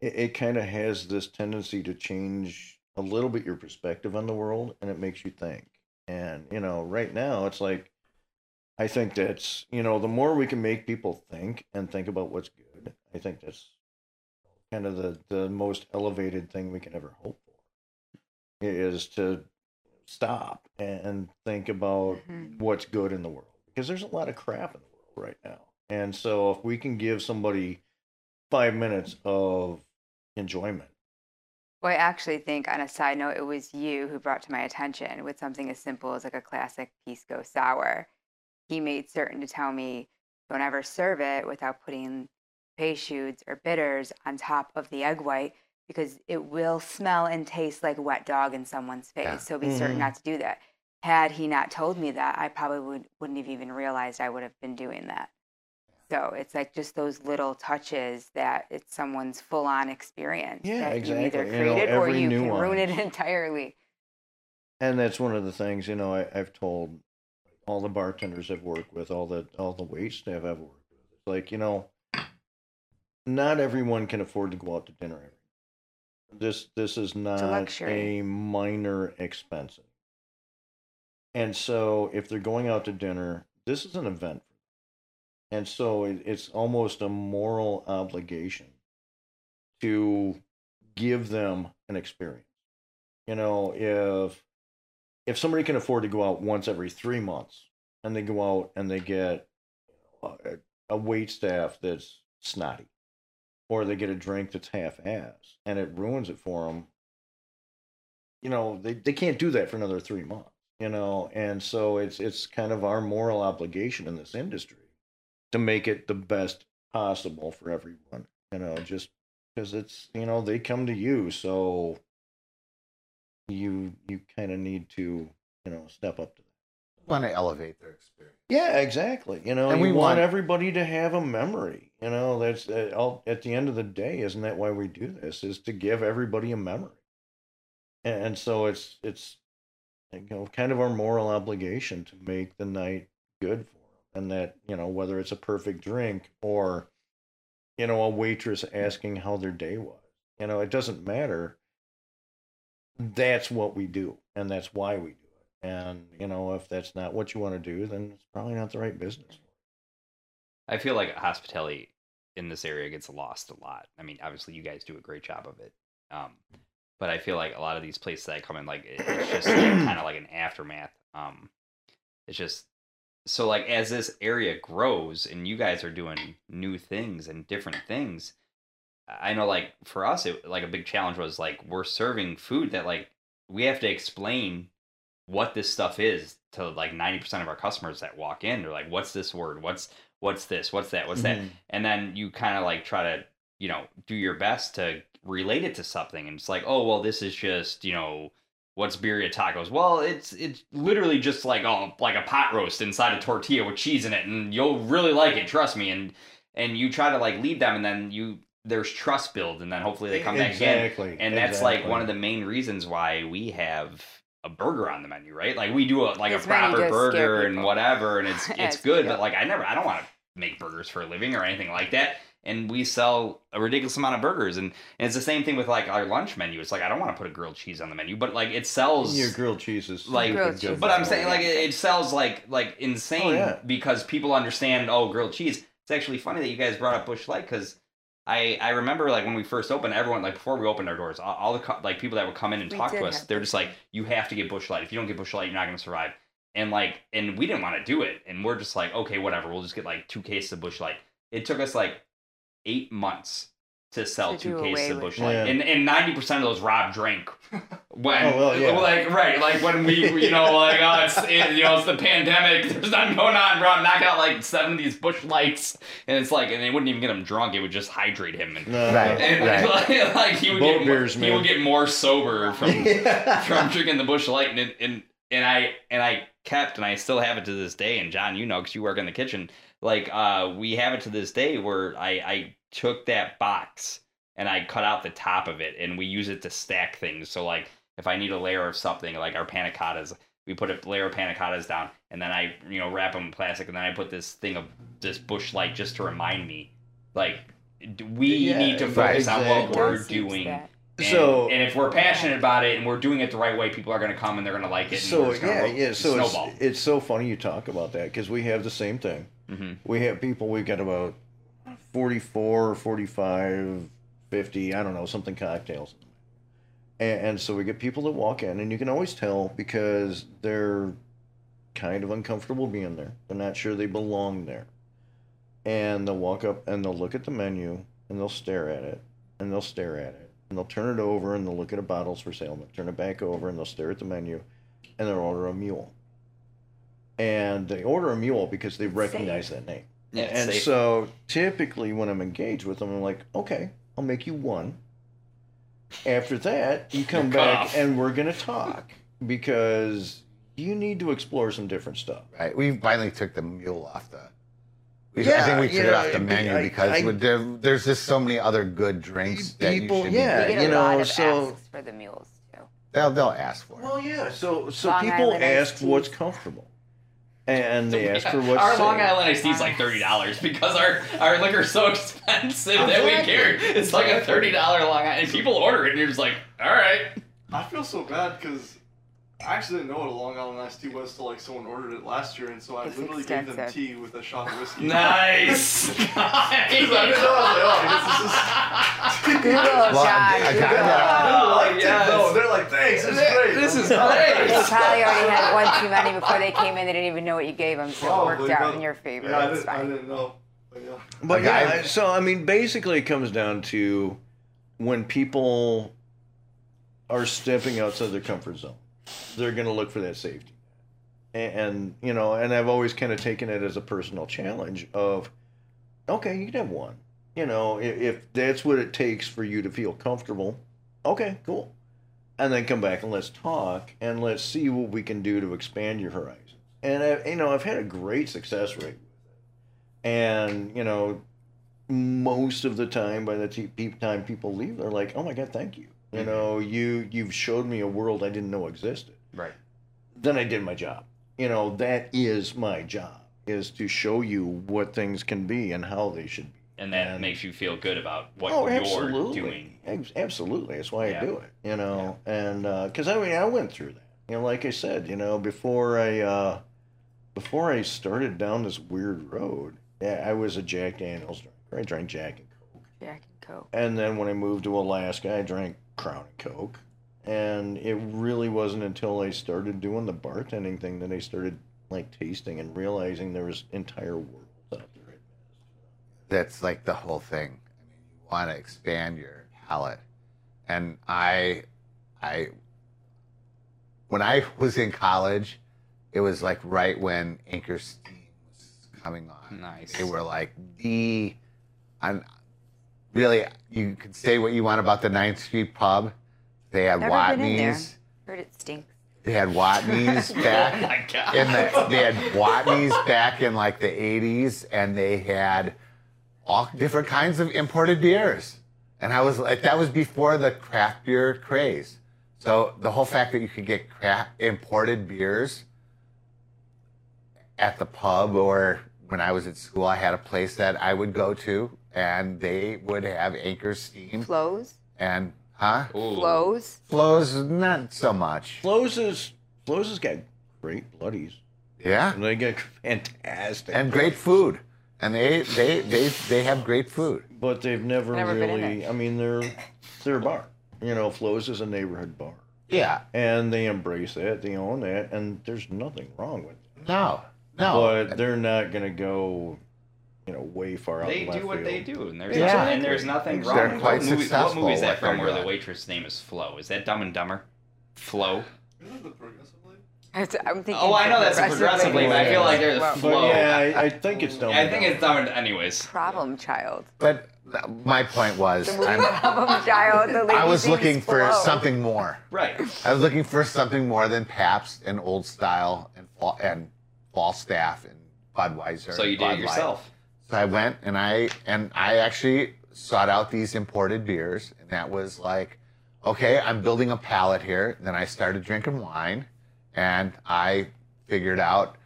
it, it kind of has this tendency to change a little bit your perspective on the world and it makes you think. And you know, right now it's like I think that's you know the more we can make people think and think about what's good, I think that's kind of the the most elevated thing we can ever hope for is to stop and think about Mhm. what's good in the world because there's a lot of crap in the world right now. And so if we can give somebody 5 minutes of enjoyment. Well, I actually think, on a side note, it was you who brought to my attention with something as simple as like a classic Pisco sour. He made certain to tell me, don't ever serve it without putting shoots or bitters on top of the egg white because it will smell and taste like wet dog in someone's face. Yeah. So be certain Mhm. not to do that. Had he not told me that, I probably would, wouldn't have even realized I would have been doing that. So it's like just those little touches that it's someone's full on experience. Yeah, that You either exactly. You know, create it or you can ruin it entirely. And that's one of the things, you know, I, I've told all the bartenders I've worked with, all the all the wait staff I've worked with. It's like, you know, not everyone can afford to go out to dinner every. This this is not luxury. a minor expense. And so if they're going out to dinner, this is an event. And so it, it's almost a moral obligation to give them an experience. You know, if if somebody can afford to go out once every three months and they go out and they get a, a wait staff that's snotty or they get a drink that's half-ass and it ruins it for them you know they, they can't do that for another three months you know and so it's it's kind of our moral obligation in this industry to make it the best possible for everyone you know just because it's you know they come to you so you you kind of need to you know step up to that want to elevate their experience. yeah exactly you know And we want want- everybody to have a memory you know that's uh, all, at the end of the day isn't that why we do this is to give everybody a memory and, and so it's it's you know kind of our moral obligation to make the night good and that you know whether it's a perfect drink or you know a waitress asking how their day was you know it doesn't matter that's what we do and that's why we do it and you know if that's not what you want to do then it's probably not the right business I feel like hospitality in this area gets lost a lot. I mean, obviously you guys do a great job of it. Um, but I feel like a lot of these places that I come in, like it- it's just kind of like an aftermath. Um, it's just so like as this area grows and you guys are doing new things and different things. I know, like for us, it like a big challenge was like we're serving food that like we have to explain what this stuff is to like ninety percent of our customers that walk in. They're like, "What's this word? What's what's this? What's that? What's that?" Mhm. and then you kind of like try to you know do your best to relate it to something and it's like oh well this is just you know what's birria tacos well it's it's literally just like oh like a pot roast inside a tortilla with cheese in it and you'll really like it trust me and and you try to like lead them and then you there's trust build and then hopefully they come back again and that's like one of the main reasons why we have a burger on the menu, right? Like we do a like This a proper burger and whatever, and it's it's it's good. cute. But like I never, I don't want to make burgers for a living or anything like that. And we sell a ridiculous amount of burgers, and, and it's the same thing with like our lunch menu. It's like I don't want to put a grilled cheese on the menu, but like it sells. Your grilled cheese is Like- stupid Grilled good cheese. But I'm saying Yeah. like it, it sells like like insane Oh, yeah. because people understand oh grilled cheese. It's actually funny that you guys brought up Busch Light because I I remember like when we first opened, everyone like before we opened our doors, all, all the co- like people that would come in and We talk to us, they're Busch just like you have to get Busch Light. If you don't get Busch Light, you're not going to survive. And like and we didn't want to do it, and we're just like okay whatever, we'll just get like two cases of Busch Light. It took us like eight months to sell To two cases of Bush it. Light, Yeah. and and ninety percent of those Rob drank when Oh, well, yeah. like right like when we you know like oh it's it, you know it's the pandemic there's nothing going on Rob knock out like seven of these Busch Lights and it's like and they wouldn't even get him drunk it would just hydrate him and, No. Right. and Right. like, like he would Boat get beers, he man. would get more sober from from drinking the Busch Light and and and I and I kept and I still have it to this day and John you know because you work in the kitchen like uh we have it to this day where I I took that box and I cut out the top of it and we use it to stack things so like if I need a layer of something like our panna cottas we put a layer of panna cottas down and then I you know wrap them in plastic and then I put this thing of this Busch Light just to remind me like we Yeah, need to right, focus on what exactly. we're doing that. and, So- and if we're passionate about it and we're doing it the right way, people are going to come and they're going to like it. And So we're gonna yeah, yeah. So it's, it's so funny you talk about that because we have the same thing. Hmm We have people. We've got about 44, 45, 50, I don't know, something cocktails. And, and so we get people that walk in, and you can always tell because they're kind of uncomfortable being there. They're not sure they belong there. And they'll walk up and they'll look at the menu and they'll stare at it and they'll stare at it and they'll turn it over and they'll look at the bottles for sale and they'll turn it back over and they'll stare at the menu and they'll order a mule. And they order a mule because they recognize that name. Yeah, and safe. so typically when I'm engaged with them, I'm like, okay, I'll make you one. After that, you come back off. and we're gonna talk because you need to explore some different stuff. Right. We finally took the mule off the. We, I think we you took it know, off the menu I- because I- with there, there's just so many other good drinks that People- you should. yeah, Be, get you a lot know, of so- asks for the mules too. they'll they'll ask for it. Well, yeah. So so Long people Island iced ask what's comfortable, and they ask for what's our safe. Long Island iced tea is like thirty dollars because our our liquor's so expensive that we Exactly. carry. It's like a thirty dollar Long Island, and people order it, and you're just like, all right. I feel so bad because I actually didn't know what a Long Island iced tea was till like someone ordered it last year, and so I It's literally gave them tea with a shot of whiskey. Nice. Because I didn't know. I was like, oh, this is just. Google, Well, John. I- I Google. kinda- Oh, liked it, though. They're like, thanks, this is great. This is They great. probably already had one too many before they came in. They didn't even know what you gave them, so it worked out in your favor. Yeah, I didn't, I didn't know. But yeah. But yeah, I- so I mean, basically, it comes down to when people are stepping outside their comfort zone, they're going to look for that safety. And, and you know, and I've always kind of taken it as a personal challenge of, okay, you can have one. You know, if, if that's what it takes for you to feel comfortable, okay, cool. And then come back and let's talk and let's see what we can do to expand your horizons. And I, you know, I've had a great success rate. And you know, most of the time, by the time people leave, they're like, "Oh my God, thank you! You Mhm. know, you you've showed me a world I didn't know existed." Right. Then I did my job. You know, that is my job is to show you what things can be and how they should be. And that And- makes you feel good about what oh, you're absolutely, doing. Abs- absolutely. That's why Yeah. I do it. You know, and because I mean, I went through that. You know, like I said, you know, before I uh, before I started down this weird road, yeah, I was a Jack Daniels drinker. I drank Jack and Coke, Jack and Coke. and then when I moved to Alaska, I drank Crown and Coke. And it really wasn't until I started doing the bartending thing that I started like tasting and realizing there was entire worlds out there. That's like the whole thing. I mean, you want to expand your palate, and I, I, when I was in college, it was like right when Anchor Steam was coming on. Nice. They were like the, and really, you can say what you want about the Ninth Street Pub. They had Never been in there. Watney's. Heard it stinks. They had Watney's Oh back my god. in the they had Watney's back in like the 80s and they had all different kinds of imported beers. And I was like that was before the craft beer craze. So the whole fact that you could get cra- imported beers at the pub or when I was at school, I had a place that I would go to and they would have Anchor Steam Flows, and huh? Ooh. flows. Flows not so much. Flows is Flows has got great bloodies. Yeah. And they get fantastic. And great food. And they they they they have great food. but they've never, Never been in really. I mean, they're they're a bar. You know, Flows is a neighborhood bar, Yeah. and they embrace that. They own that, and there's nothing wrong with it. No. No. But they're not gonna go, you know, way far out. They left do what they do, and there's Yeah. and there's nothing Exactly. wrong. They're quite what movie, what movie is what that from they're where the waitress name is Flo? Is that Dumb and Dumber? Flo. Isn't it progressively? It's- I'm thinking Oh, I know that's progressively, but I feel like there's a Well, But flow. yeah, I, I think it's dumb. I think it's Dumb anyways. Problem child. but my point was The I'm, Problem child. The I was looking for Flow. something more. Right. I was looking for something more than Pabst and Old Style and and Falstaff and Budweiser. So you did Bud it Light. So I went and I and I actually sought out these imported beers, and that was like, okay, I'm building a palate here. Then I started drinking wine, and I figured out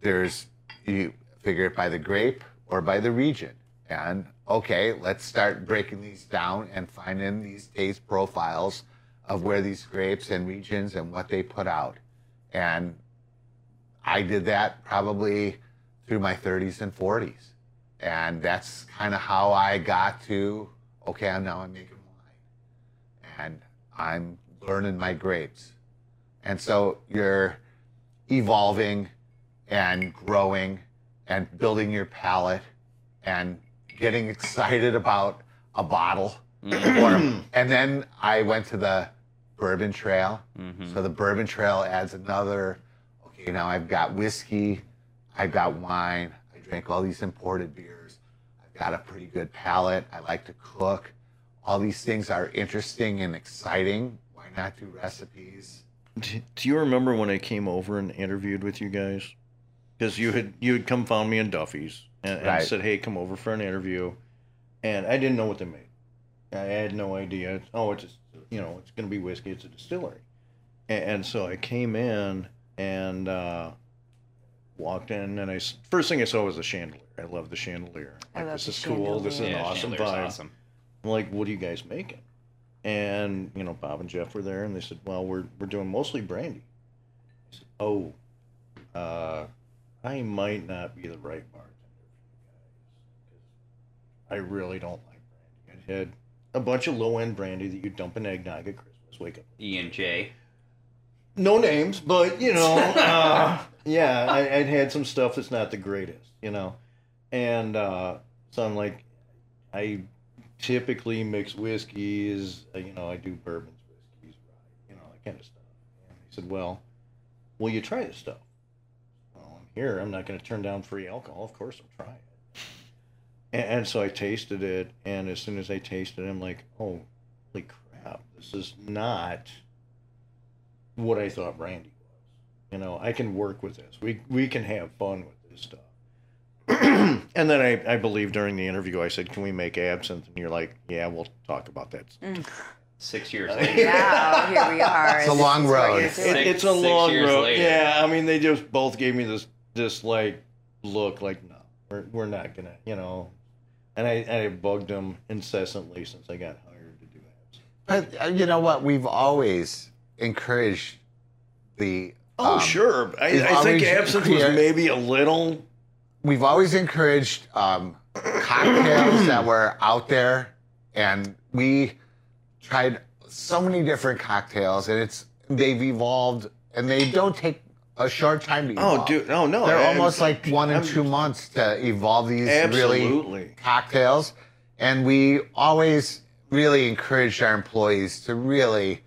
there's you figure it by the grape or by the region, and okay, let's start breaking these down and finding these taste profiles of where these grapes and regions and what they put out, and I did that probably through my 30s and 40s. And that's kind of how I got to, okay, I'm now I'm making wine. And I'm learning my grapes. And so you're evolving and growing and building your palate and getting excited about a bottle. Or- and then I went to the bourbon trail. Mm-hmm. So the bourbon trail adds another, okay, now I've got whiskey, I've got wine, I drank all these imported beers, I've got a pretty good palate, I like to cook. All these things are interesting and exciting. Why not do recipes? Do do you remember when I came over and interviewed with you guys? Because you had you had come found me in Duffy's and, and Right. said, "Hey, come over for an interview," and I didn't know what they made. I had no idea. Oh, it's just, you know it's going to be whiskey. It's a distillery, and, and so I came in and uh, walked in, and I first thing I saw was a chandelier. I love the chandelier. I Like love this the is cool. This is an Yeah, awesome vibe. awesome. I'm like, what are you guys making? And you know, Bob and Jeff were there, and they said, well, we're we're doing mostly brandy. I said, oh, uh, I might not be the right bartender for you guys 'cause I really don't like brandy. I had a bunch of low end brandy that you dump in eggnog at Christmas. Wake up. E and J. No names, but you know, uh, yeah, I, I'd had some stuff that's not the greatest, you know, and uh, so I'm like, I typically mix whiskeys, uh, you know, I do bourbons, whiskeys, you know, that kind of stuff. And he said, well, will you try this stuff? Well, I'm here. I'm not going to turn down free alcohol. Of course, I'll try it. And, and so I tasted it, and as soon as I tasted it, I'm like, oh, holy crap, this is not what I thought brandy. You know, I can work with this. We we can have fun with this stuff. and then I, I believe during the interview I said, "Can we make absinthe?" And you're like, "Yeah, we'll talk about that." Six years later. Now here we are. It's a long road. It- it's a Six long years road. later. Yeah, I mean, they just both gave me this this like look, like, no, we're we're not gonna, you know. And I I bugged them incessantly since I got hired to do absinthe. But uh, you know what? We've always encouraged the. Oh, um, sure. I, I think absinthe was maybe a little. We've always encouraged um, cocktails that were out there, and we tried so many different cocktails, and it's they've evolved, and they don't take a short time to evolve. Oh, dude, no, no. They're I'm- almost like one and I'm- two months to evolve these really cocktails. And we always really encouraged our employees to really,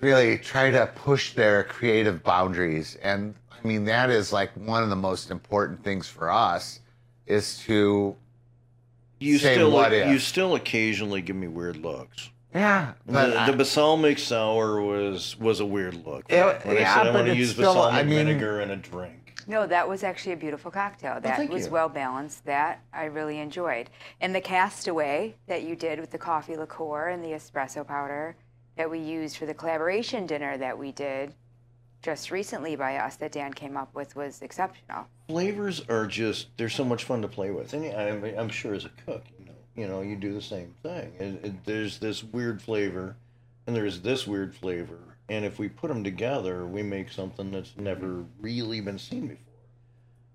really try to push their creative boundaries. And I mean, that is like one of the most important things for us is to, You Say still, what if. you still occasionally give me weird looks. yeah. But the, I- the balsamic sour was was a weird look. It- when yeah, I said I but want to use still- balsamic I mean- vinegar in a drink. No, that was actually a beautiful cocktail. Oh, that thank was you. well balanced. That I really enjoyed. And the castaway that you did with the coffee liqueur and the espresso powder, that we used for the collaboration dinner that we did just recently by us that Dan came up with was exceptional. Flavors are just they're so much fun to play with, and I'm, I'm sure as a cook, you know, you know, you do the same thing. And, and there's this weird flavor, and there's this weird flavor, and if we put them together, we make something that's never really been seen before.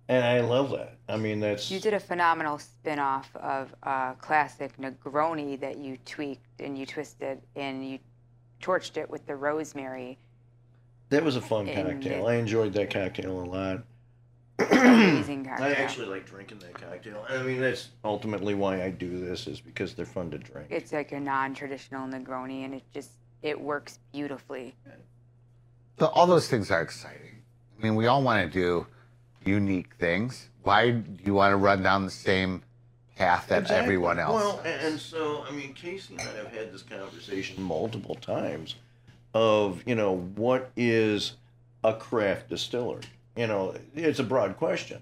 And I love that. I mean, that's You did a phenomenal spin-off of a classic Negroni that you tweaked and you twisted and you torched it with the rosemary. that was a fun cocktail. it- I enjoyed that cocktail a lot. Amazing cocktail. I actually like drinking that cocktail. I mean, that's ultimately why I do this is because they're fun to drink. It's like a non-traditional Negroni and it just it works beautifully. So all those things are exciting. I mean, we all want to do unique things. Why do you want to run down the same path that Exactly. everyone else? Well, does? and, so I mean, Casey and I have had this conversation multiple times of you know what is a craft distillery. You know, it's a broad question.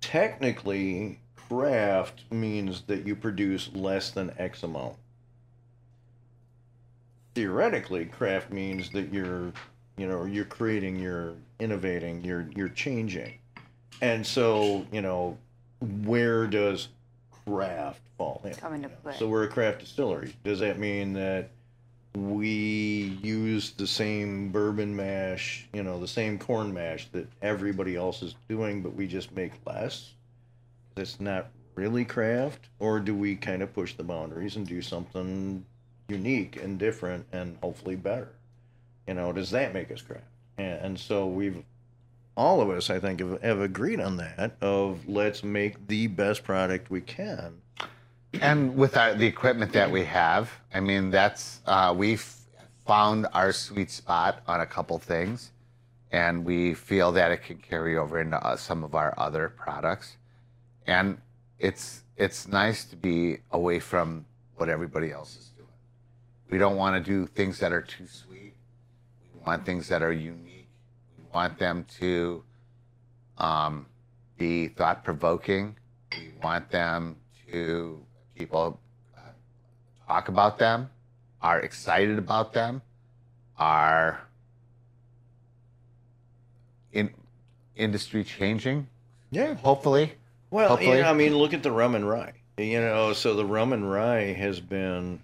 Technically, craft means that you produce less than X amount. Theoretically, craft means that you're, you know, you're creating, you're innovating, you're you're changing. And so, you know, where does craft fall in? Come into play. So we're a craft distillery. Does that mean that we use the same bourbon mash, you know, the same corn mash that everybody else is doing, but we just make less? That's not really craft, or do we kind of push the boundaries and do something unique and different and hopefully better? You know, does that make us craft? And, and so we've all of us, I think, have, have agreed on that. Of let's make the best product we can. and with our, the equipment that we have, I mean, that's uh, we've found our sweet spot on a couple things, and we feel that it can carry over into uh, some of our other products, and it's it's nice to be away from what everybody else is doing. We don't want to do things that are too sweet. We want things that are unique. Want them to um, be thought provoking. We want them to people uh, talk about them, are excited about them, are in industry changing. Yeah. Hopefully, Well, you Hopefully. know, I mean, look at the rum and rye. You know, so the rum and rye has been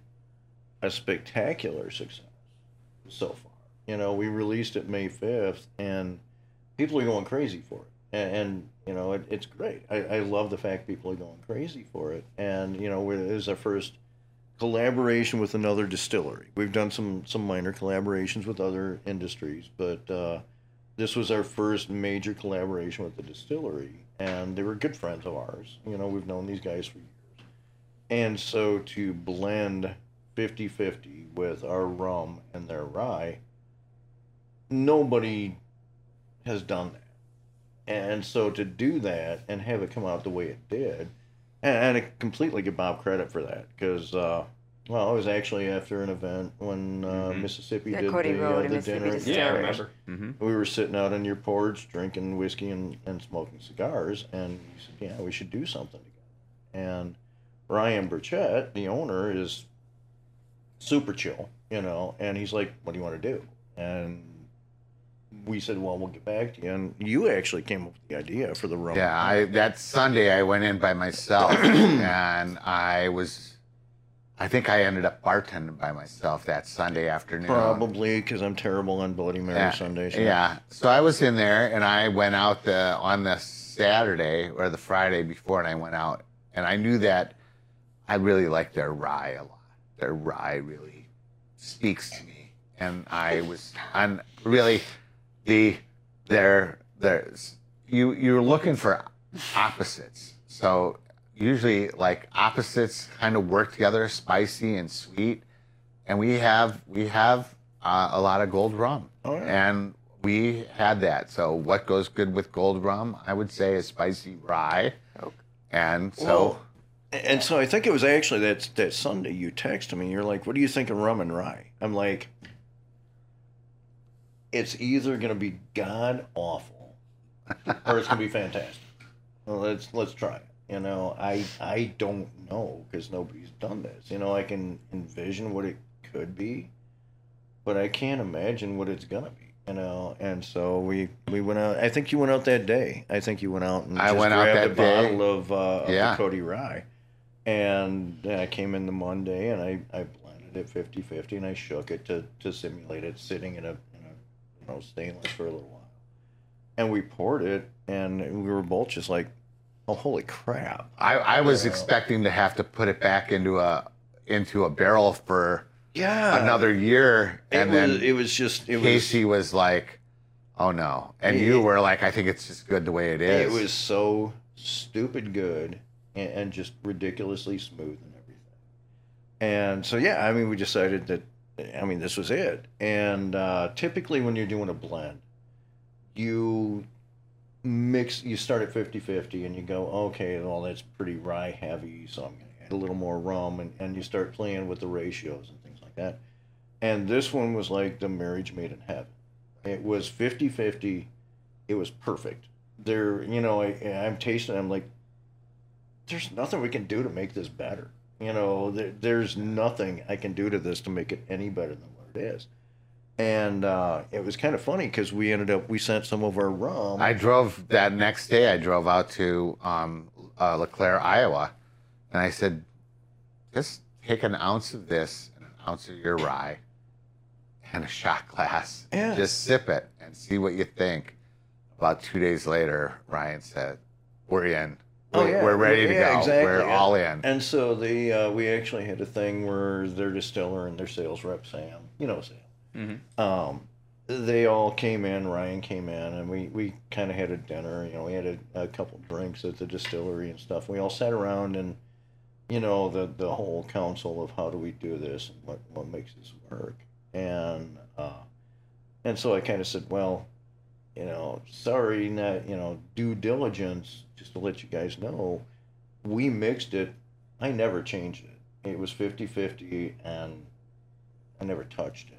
a spectacular success so far. You know, we released it May 5th, and people are going crazy for it. And, and you know, it, it's great. I, I love the fact people are going crazy for it. And, you know, it is our first collaboration with another distillery. We've done some, some minor collaborations with other industries, but uh, this was our first major collaboration with the distillery. And they were good friends of ours. You know, we've known these guys for years. And so to blend 50 50 with our rum and their rye, nobody has done that. And so to do that and have it come out the way it did, and, and I completely give Bob credit for that because, uh, well, it was actually after an event when uh, Mhm. Mississippi Yeah, did Cody the, Road uh, the Mississippi dinner. Yeah, I remember. Mm-hmm. We were sitting out on your porch drinking whiskey and, and smoking cigars, and you said, "Yeah, we should do something together." And Ryan Burchett, the owner, is super chill, you know, and he's like, "What do you want to do?" And we said, "Well, we'll get back to you." And you actually came up with the idea for the room. yeah. I that Sunday I went in by myself, and I was. I think I ended up bartending by myself that Sunday afternoon. probably because I'm terrible on Bloody Mary yeah, Sundays. Yeah. So I was in there and I went out the, on the Saturday or the Friday before and I went out and I knew that I really liked their rye a lot. Their rye really speaks to me. And I was on really the their there's you you're looking for opposites. So usually like opposites kind of work together, spicy and sweet. And we have we have uh, a lot of gold rum. Oh, yeah. And we had that. So what goes good with gold rum? I would say is spicy rye. Oak. And so Well, and so I think it was actually that that Sunday you texted me. You're like, "What do you think of rum and rye?" I'm like, "It's either gonna be god awful, or it's gonna be fantastic." Well, let's let's try it. You know, I I don't know because nobody's done this. You know, I can envision what it could be, but I can't imagine what it's gonna be. You know, and so we we went out. I think you went out that day. I think you went out and I went out grabbed that a day. bottle of, uh, of Yeah. the Cody Rye, and I came in the Monday and I I blended it 50-50 and I shook it to to simulate it sitting in a, in a you know stainless for a little while, and we poured it and we were both just like, oh holy crap! I, I was expecting to have to put it back into a into a barrel for Yeah, another year, It and was, then it was just it was Casey was like, "Oh no," and It- you were like, "I think it's just good the way it is." It was so stupid good and, and just ridiculously smooth and everything. And so, yeah, I mean, we decided that, I mean, this was it. And uh, typically, when you're doing a blend, you mix, you start at 50 50 and you go, okay, well, that's pretty rye heavy, so I'm going to add a little more rum. And, and you start playing with the ratios and things like that. And this one was like the marriage made in heaven. It was 50 50. It was perfect there you know I, i'm tasting i'm like there's nothing we can do to make this better you know there, there's nothing i can do to this to make it any better than what it is and uh, it was kind of funny because we ended up we sent some of our rum I drove that next day. I drove out to um, uh, LeClaire, Iowa, and I said, "Just take an ounce of this and an ounce of your rye, and a shot glass. Yeah. Just sip it and see what you think." About two days later, Ryan said, "We're in. Oh, We're, yeah. we're ready to Yeah, go. exactly. We're all in." and so they uh, we actually had a thing where their distiller and their sales rep sam you know sam Mhm. um, they all came in. Ryan came in, and we, we kind of had a dinner. You know, we had a, a couple drinks at the distillery and stuff. We all sat around and, you know, the the whole council of how do we do this and what what makes this work. And uh, and so I kind of said, well, you know, sorry, not you know, due diligence. Just to let you guys know, we mixed it. I never changed it. It was 50-50, and I never touched it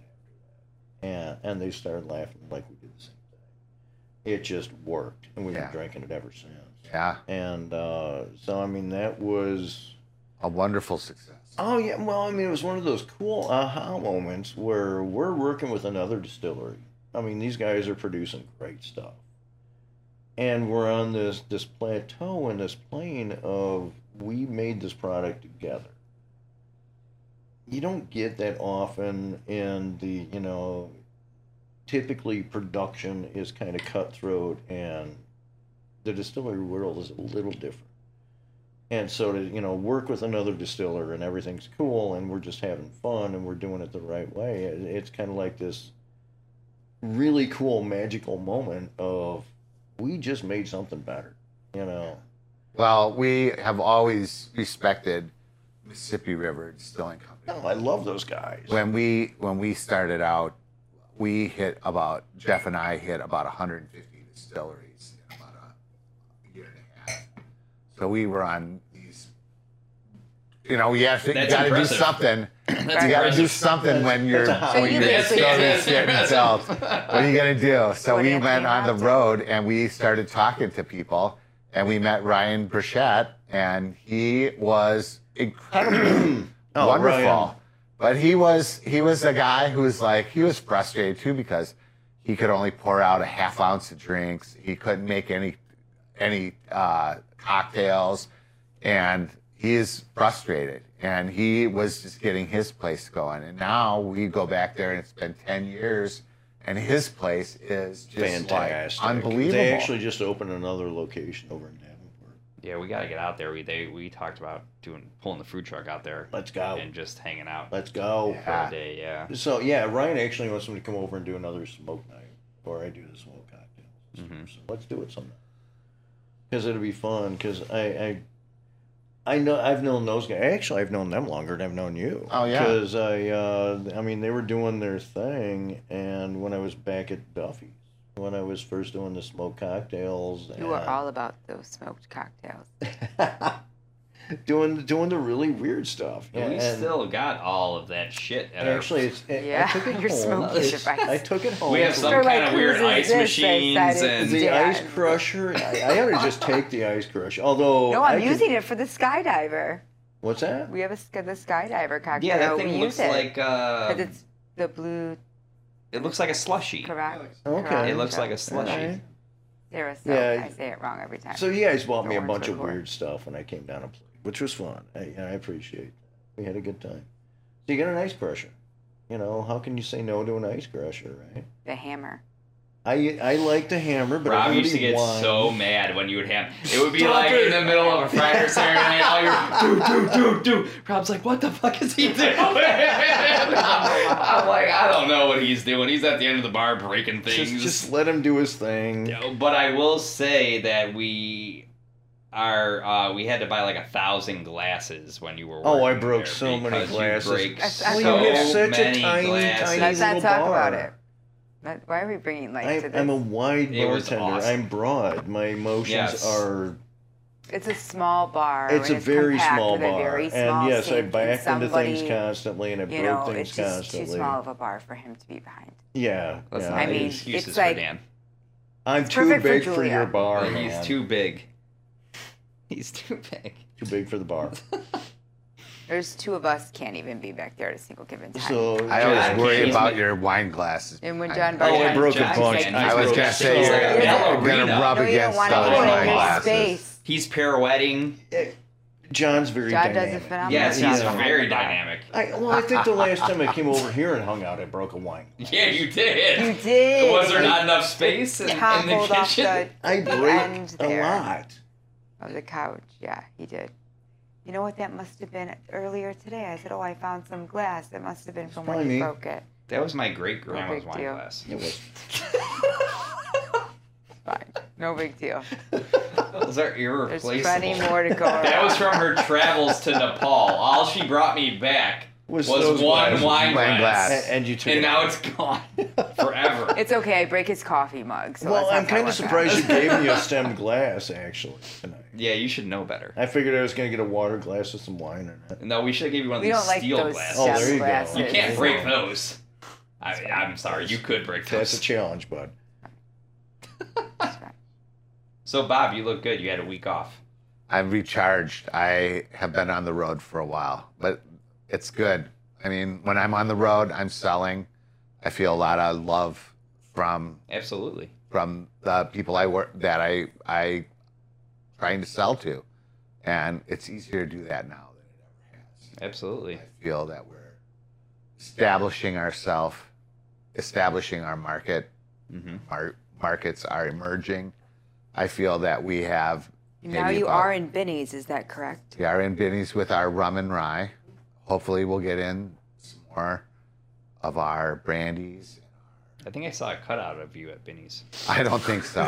and and they started laughing like we did the same thing. It just worked, and we've Yeah. been drinking it ever since. yeah, And uh, so I mean that was a wonderful success. oh yeah well I mean it was one of those cool aha moments where we're working with another distillery. I mean these guys are producing great stuff, and we're on this this plateau and this plane of we made this product together. You don't get that often in the you know typically production is kind of cutthroat and the distillery world is a little different. And so to, you know, work with another distiller and everything's cool and we're just having fun and we're doing it the right way. It's kind of like this really cool magical moment of we just made something better, you know. Well, we have always respected Mississippi River Distilling Company. No, I love those guys. when we when we started out, we hit about Jeff and I hit about 150 distilleries in about a year and a half. So we were on. You know, you have to you got to do something. That's you got to do something when you're when you your basically- distillery's getting That's What are you gonna do? So we went on the road and we started talking to people, and we met Ryan Burchett, and he was incredibly Oh, wonderful. Ryan. But he was he was a guy who was like he was frustrated too because he could only pour out a half ounce of drinks. He couldn't make any any uh, cocktails, and he is frustrated. And he was just getting his place going. And now we go back there, and it's been ten years, and his place is just Fantastic. like unbelievable. They actually just opened another location over in Davenport. Yeah, we got to get out there. We they we talked about doing pulling the food truck out there Let's go. and just hanging out Let's go. for Yeah. a day. Yeah. So yeah, Ryan actually wants me to come over and do another smoke night, or I do the smoke cocktails. Mhm. So let's do it sometime. Because it'll be fun. Because I, I, I know I've known those guys. Actually, I've known them longer than I've known you. Oh, yeah. Because I, uh, I mean, they were doing their thing, and when I was back at Duffy's, when I was first doing the smoke cocktails, You are and- all about those smoked cocktails. doing doing the really weird stuff. And we and- still got all of that shit at our Actually, it's, I- Yeah, I took it your home. device. I took it home. We have some kind like, of weird ice machines and the Yeah. ice crusher. I, I ought to just take the ice crusher. Although No, I'm I could- using it for the skydiver. What's that? We have a the skydiver cocktail. Yeah, that thing use looks like uh, 'Cause it's the blue it looks like a slushy. correct. Okay. It looks like a slushy. Alright. There so Yeah. I say it wrong every time. So you guys bought me a bunch of liqueur. weird stuff when I came down to play, which was fun. I, I appreciate that. We had a good time. So you get an ice crusher. You know, how can you say no to an ice crusher, right? the hammer. I I like the hammer, but Rob used to get whined. so mad when you would have. It would be Stop like it. in the middle of a Friday or Saturday night, all you're do do do do. Rob's like, what the fuck is he doing? I'm like, I don't know what he's doing. He's at the end of the bar breaking things. Just just let him do his thing. But I will say that we are uh, we had to buy like a thousand glasses when you were. Oh, I broke there so many because you glasses. break That's- so that's- Well, you have such a many tiny, glasses. tiny Let's not little talk bar. about it. Why are we bringing like I, to this? I'm a wide It bartender. awesome. I'm broad. My emotions Yes. are. It's a small bar. It's and a very compact small bar, a very small and yes, I sink, and backed into things constantly, and I You broke know, things it's just constantly. too small of a bar for him to be behind. Yeah, Let's yeah. not I make mean, excuses it's for Dan. I'm too perfect for big for, your bar. Well, he's man. too big. He's too big. too big for the bar. There's two of us can't even be back there at a single given time. So I John always worry can't about your wine glasses. and when I- John Oh, I Barton, broke a Jackson bunch. I I was gonna a say He's you're, like a you're ballerina. gonna rub no, you don't against want to those put wine in your glasses. space. He's pirouetting. John's very John does dynamic. a phenomenal Yes, job he's behind very dynamic. I, well, I think the last time I came over here and hung out, I broke a wine. Yeah, you did. You did. Was there not enough space in, in the Toppled off kitchen? the, I the break end a there lot. Of the couch. Yeah, he did. You know what that must have been earlier today? I said, "Oh, I found some glass. It must have been from when probably you broke it." That was my great grandma's big wine deal. glass. It was. Fine, no big deal. Those are There's plenty more to go. That was from her travels to Nepal. All she brought me back Was was, one wine, Wine glass. glass. And, and you took it. And it now out. it's gone forever. It's okay. I break his coffee mug. So well, I'm kind of surprised you gave me a stemmed glass actually tonight. Yeah, you should know better. I figured I was gonna get a water glass with some wine in it. No, we should have given you one of We these don't like steel those glasses. Oh, there stem you go. glasses. You can't Yeah. break those. I, I'm sorry, you could break those. That's a challenge, bud. That's right. So, Bob, you look good. You had a week off. I'm recharged. I have been on the road for a while, but it's good. I mean, when I'm on the road, I'm selling. I feel a lot of love from Absolutely. from the people I work that I I trying to sell to, and it's easier to do that now than it ever has. Absolutely. I feel that we're establishing ourselves, establishing our market. hmm Our markets are emerging. I feel that we have. Now you about- are in Binny's. Is that correct? We are in Binny's with our rum and rye. Hopefully, we'll get in some more of our brandies. I think I saw a cutout of you at Binny's. I don't think so.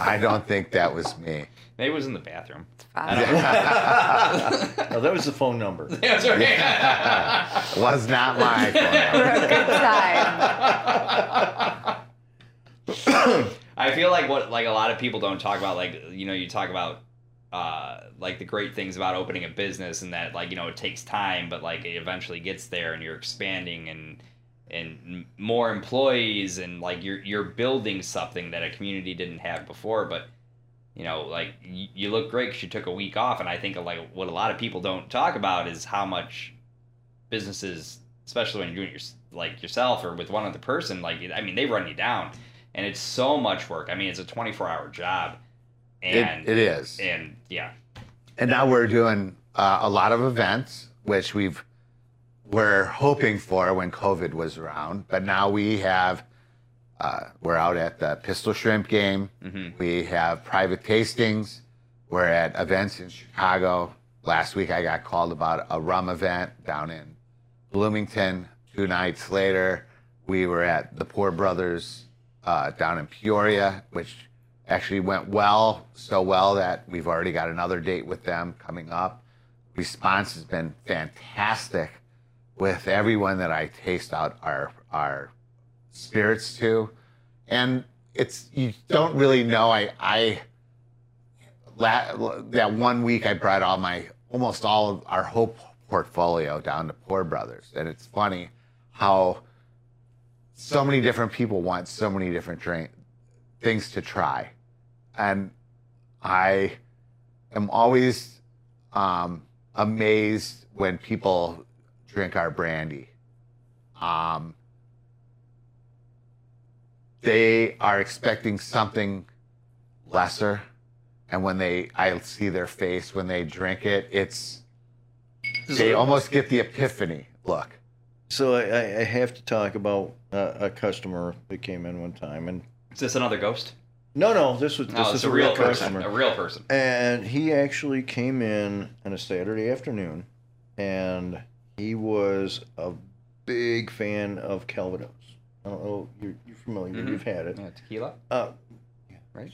I don't think that was me. Maybe it was in the bathroom. I don't know. Oh, that was the phone number. That's right. was not my phone For number. good time. I feel like what like a lot of people don't talk about like you know you talk about uh like the great things about opening a business and that like you know it takes time but like it eventually gets there and you're expanding and and more employees and like you're you're building something that a community didn't have before but you know like you, you look great because you took a week off and I think like what a lot of people don't talk about is how much businesses especially when you're doing it yours like yourself or with one other person like I mean they run you down and it's so much work. I mean, it's a 24 hour job. And, It, it is. and yeah, And now we're doing uh, a lot of events, which we've we're hoping for when COVID was around. But now we have uh, we're out at the Pistol Shrimp game. Mhm. We have private tastings. We're at events in Chicago. Last week I got called about a rum event down in Bloomington. Two nights later, we were at the Pour Brothers uh, down in Peoria, which actually went well, so well that we've already got another date with them coming up. Response has been fantastic with everyone that I taste out our our spirits to, and it's you don't really know. I I la, that one week I brought all my almost all of our whole portfolio down to Pour Brothers, and it's funny how so many different people want so many different drink, things to try, and I am always um, amazed when people drink our brandy. Um, they are expecting something lesser, and when they, I see their face when they drink it, it's they almost get the epiphany look. So I, I I have to talk about uh, a customer that came in one time, and Is this another ghost? no, no, this was this No, is it's a a real person. customer. A real person. And he actually came in on a Saturday afternoon, and he was a big fan of Calvados. I don't know, you're, you're familiar, Mhm. you've had it. Yeah, tequila, Uh, yeah. right?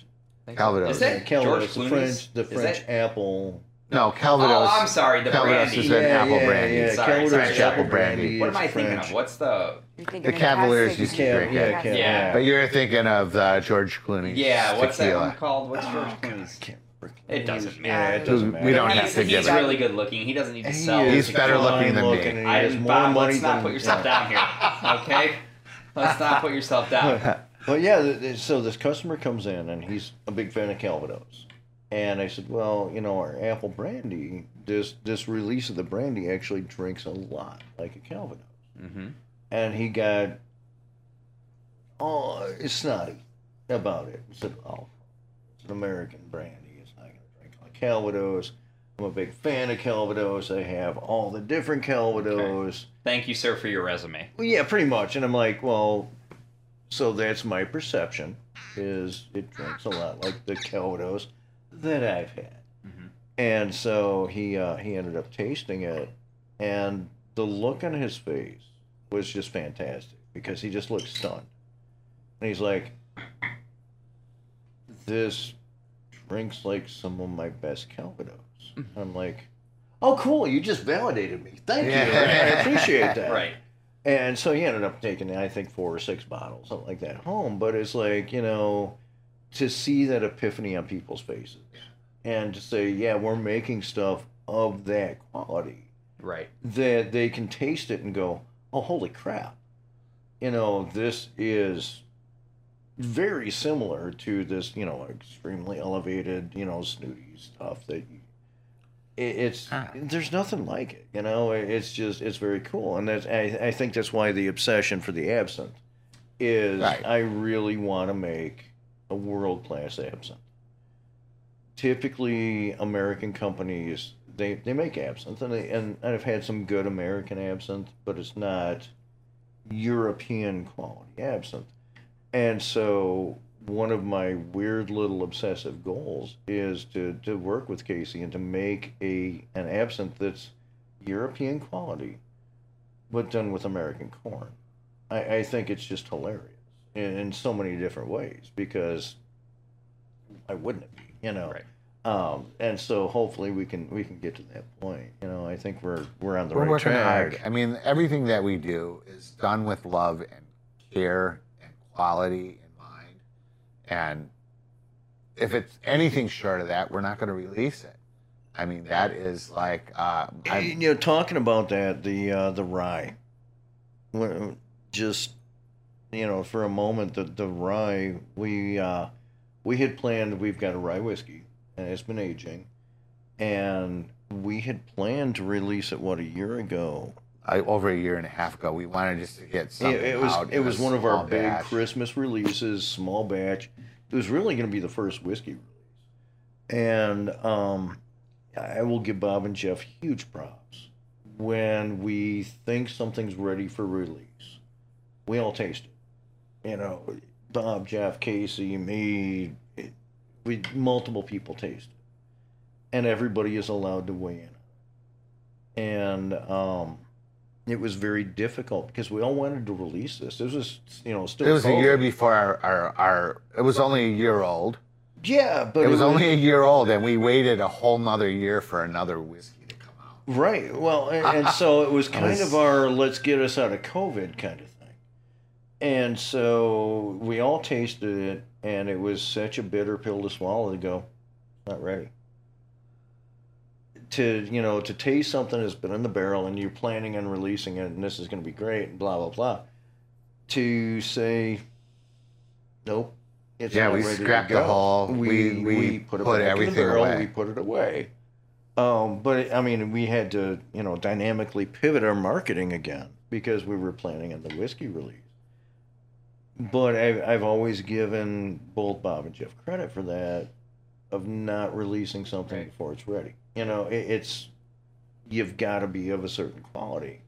Calvados. Is it Calvados, the French, the French it? apple. No, Calvados. Oh, I'm sorry. The Calvados brandy. is an apple brandy. Sorry, Calvados sorry, French sorry. apple brandy. What am I thinking French. of? What's the? You're thinking The of Cavaliers used to Signature. drink it. Yeah, Cal- Yeah. But you're thinking of uh, George Clooney. Yeah. What's that tequila. one called? What's Oh, George God, I Clooney's? Can't remember. It doesn't Yeah, matter. it doesn't We don't he's, have to he's give it. He's really good looking. He doesn't need to sell. is He's better looking than me. looking, and I, has more Bob, money let's not put yourself yeah. down here. Okay. Let's not put yourself down. Well, yeah. th- th- So this customer comes in and he's a big fan of Calvados, and I said, well, you know, our apple brandy, this this release of the brandy actually drinks a lot like a Calvados, Mm-hmm. and he got oh, it's snotty about it. He said, oh, it's an American brandy. It's not gonna drink like Calvados. I'm a big fan of Calvados. I have all the different Calvados. Thank you, sir, for your resume. Well, yeah, pretty much. And I'm like, well, so that's my perception is it drinks a lot like the Calvados that I've had. Mhm. And so he uh, he ended up tasting it, and the look on his face was just fantastic because he just looked stunned, and he's like, "This drinks like some of my best Calvados." Mm. I'm like, "Oh, cool! You just validated me. Thank you. I appreciate that." Right. And so he ended up taking, I think, four or six bottles, something like that, home. But it's like, you know, to see that epiphany on people's faces and to say, yeah, we're making stuff of that quality, Right. that they can taste it and go, oh, holy crap. You know, this is very similar to this, you know, extremely elevated, you know, snooty stuff that you, it, it's Ah. there's nothing like it you know it's just it's very cool and that's I, I think that's why the obsession for the absinthe is Right. i really want to make a world class absinthe typically american companies they, they make absinthe and, they, and i've had some good american absinthe but it's not european quality absinthe and so one of my weird little obsessive goals is to, to work with Casey and to make a an absinthe that's European quality, but done with American corn. I, I think it's just hilarious in, in so many different ways because why wouldn't it be? You know. Right. Um, and so hopefully we can we can get to that point. You know, I think we're we're on the We're right working track. hard. I mean, everything that we do is done with love and care and quality in mind. And if it's anything short of that, we're not going to release it. I mean, that is like, uh, you know, talking about that, the uh, the rye, just you know, for a moment, the the rye we uh, we had planned. We've got a rye whiskey, and it's been aging, and we had planned to release it what a year ago. I, over a year and a half ago, we wanted just to get It, something it was out it was one of our small big. Christmas releases, small batch. It was really going to be the first whiskey release, and um, I will give Bob and Jeff huge props when we think something's ready for release. We all taste it, you know. Bob, Jeff, Casey, me, it, we multiple people taste it, and everybody is allowed to weigh in. And um, it was very difficult because we all wanted to release this. This was, you know, still. It was a year before our, our, our, it was only a year old. Yeah, but it was only a year old, and we waited a whole nother year for another whiskey to come out. right. Well, and, and so it was kind was- of our let's get us out of COVID kind of thing. And so we all tasted it, and it was such a bitter pill to swallow to go, not ready. To you know, to taste something that's been in the barrel and you're planning on releasing it, and this is going to be great, blah blah blah. To say, nope, it's Yeah, we scrapped the whole- We we- we, we put it put back in the everything barrel. away. We put it away, Um, but I mean, we had to, you know, dynamically pivot our marketing again because we were planning on the whiskey release. But I've, I've always given both Bob and Jeff credit for that, of not releasing something Right. before it's ready. You know, it, it's you've got to be of a certain quality,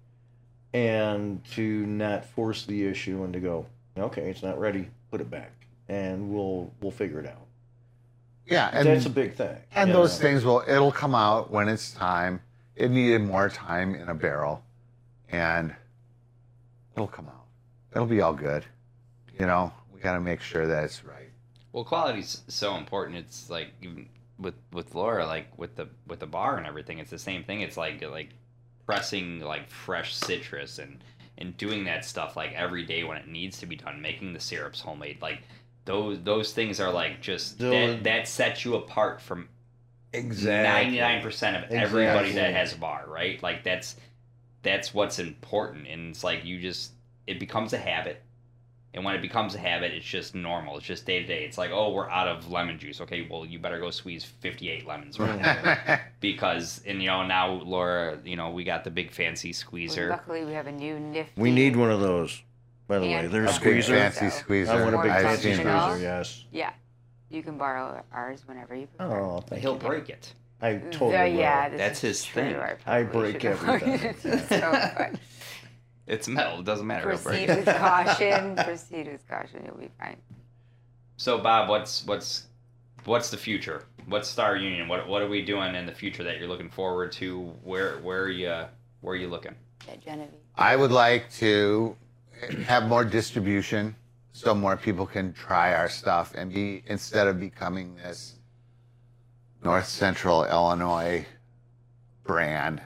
and to not force the issue and to go, okay, it's not ready, put it back, and we'll we'll figure it out. Yeah, and That's a big thing. and those know. things will it'll come out when it's time. It needed more time in a barrel, and it'll come out. It'll be all good. You know, we got to make sure that it's right. Well, quality's so important. It's like even with with Laura, like with the with the bar and everything, it's the same thing. It's like like pressing like fresh citrus and and doing that stuff like every day when it needs to be done, making the syrups homemade. Like those those things are like just Those- that that sets you apart from exactly ninety nine percent of everybody that has a bar, right? Like that's that's what's important, and it's like you just it becomes a habit, and when it becomes a habit, it's just normal. It's just day to day. It's like oh, we're out of lemon juice. Okay, well you better go squeeze fifty eight lemons right now because and you know now Laura, you know we got the big fancy squeezer. Luckily, we have a new nifty. We need one of those, by the way. There's a big squeezer. fancy So- squeezer. I want a big I've fancy squeezer. those. Yes. Yeah, you can borrow ours whenever you prefer. Oh, thank He'll you. break it. I totally The- will. yeah, this That's is his true. thing. I, I break everything. It's so fun. It's metal. It doesn't matter. Proceed with caution. Proceed with caution. You'll be fine. So Bob, what's what's what's the future? What's Star Union? What what are we doing in the future that you're looking forward to? Where where are you where are you looking? Yeah, Genevieve. I would like to have more distribution so more people can try our stuff and be instead of becoming this North Central Illinois brand,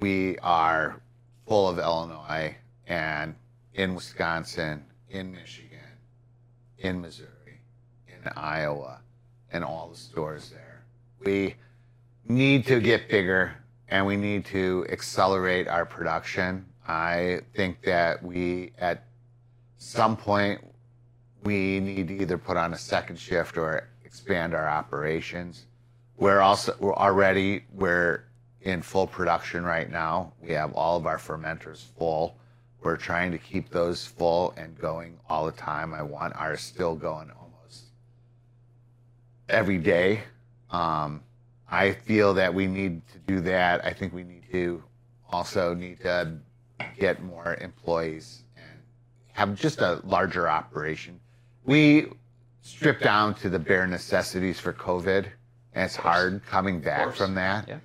we are full of Illinois and in Wisconsin, in Michigan, in Missouri, in Iowa, and all the stores there. We need to get bigger and we need to accelerate our production. I think that we, at some point, we need to either put on a second shift or expand our operations. We're also we're already we're in full production right now. We have all of our fermenters full. We're trying to keep those full and going all the time. I want ours still going almost every day. Um, I feel that we need to do that. I think we need to also need to get more employees and have just a larger operation. We stripped down to the bare necessities for COVID, and it's hard coming back from that. Yeah.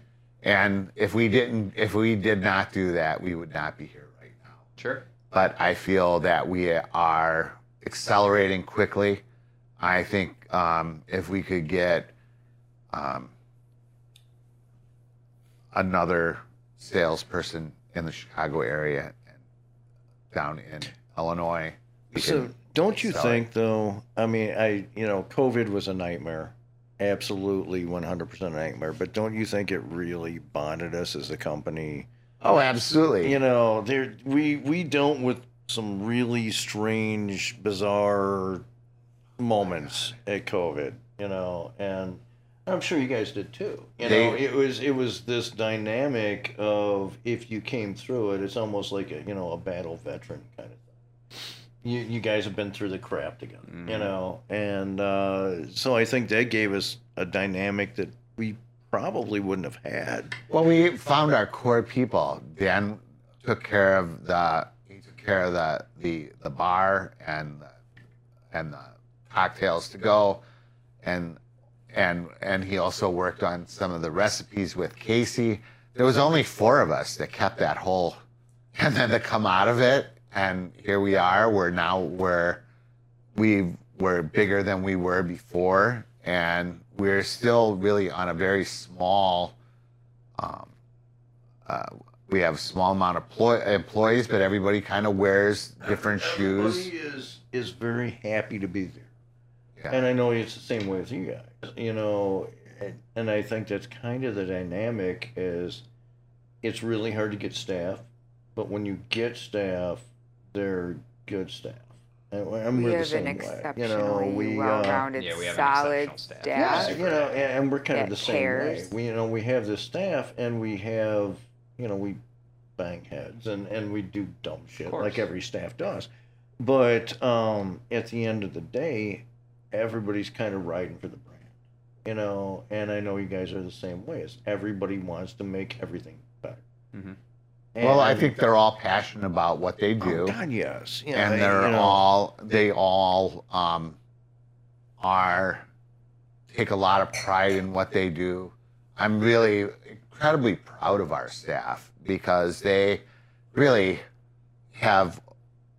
And if we didn't, if we did not do that, we would not be here Sure. but I feel that we are accelerating quickly. I think um, if we could get um, another salesperson in the Chicago area and down in Illinois, So don't you accelerate. think though? I mean, I you know, COVID was a nightmare, absolutely 100% a nightmare. But don't you think it really bonded us as a company? Oh, absolutely. You know, there we we dealt with some really strange, bizarre moments at COVID. You know, and I'm sure you guys did too. You know, it was it was this dynamic of if you came through it, it's almost like a you know a battle veteran kind of thing. You you guys have been through the crap together, you Mhm. know, and uh, so I think that gave us a dynamic that we probably wouldn't have had. Well, we found our core people. Dan took care of the he took care of the the, the bar and and the cocktails to go, and and and he also worked on some of the recipes with Casey. There was only four of us that kept that whole, and then to come out of it, and here we are. We're now we're we were bigger than we were before, and we're still really on a very small. Um, uh, we have a small amount of ploy- employees, but everybody kind of wears different shoes. Everybody is is very happy to be there. Yeah. And I know it's the same way with you guys, you know, and, and I think that's kind of the dynamic is it's really hard to get staff, but when you get staff, they're good staff. And we- and We the have same an way. You exceptionally know, we uh, well-rounded, Yeah, we have solid exceptional staff. yeah, you know, and, and we're kind of that the same way. We, you know, we have this staff, and we have, you know, we bang heads, and and we do dumb shit like every staff does. But um, at the end of the day, everybody's kind of riding for the brand, you know. And I know you guys are the same way. As everybody wants to make everything better. Mhm. Well, I think they're all passionate about what they do. Oh, God, yes. Yeah, and they're you know, all they all um, are take a lot of pride in what they do. I'm really incredibly proud of our staff because they really have.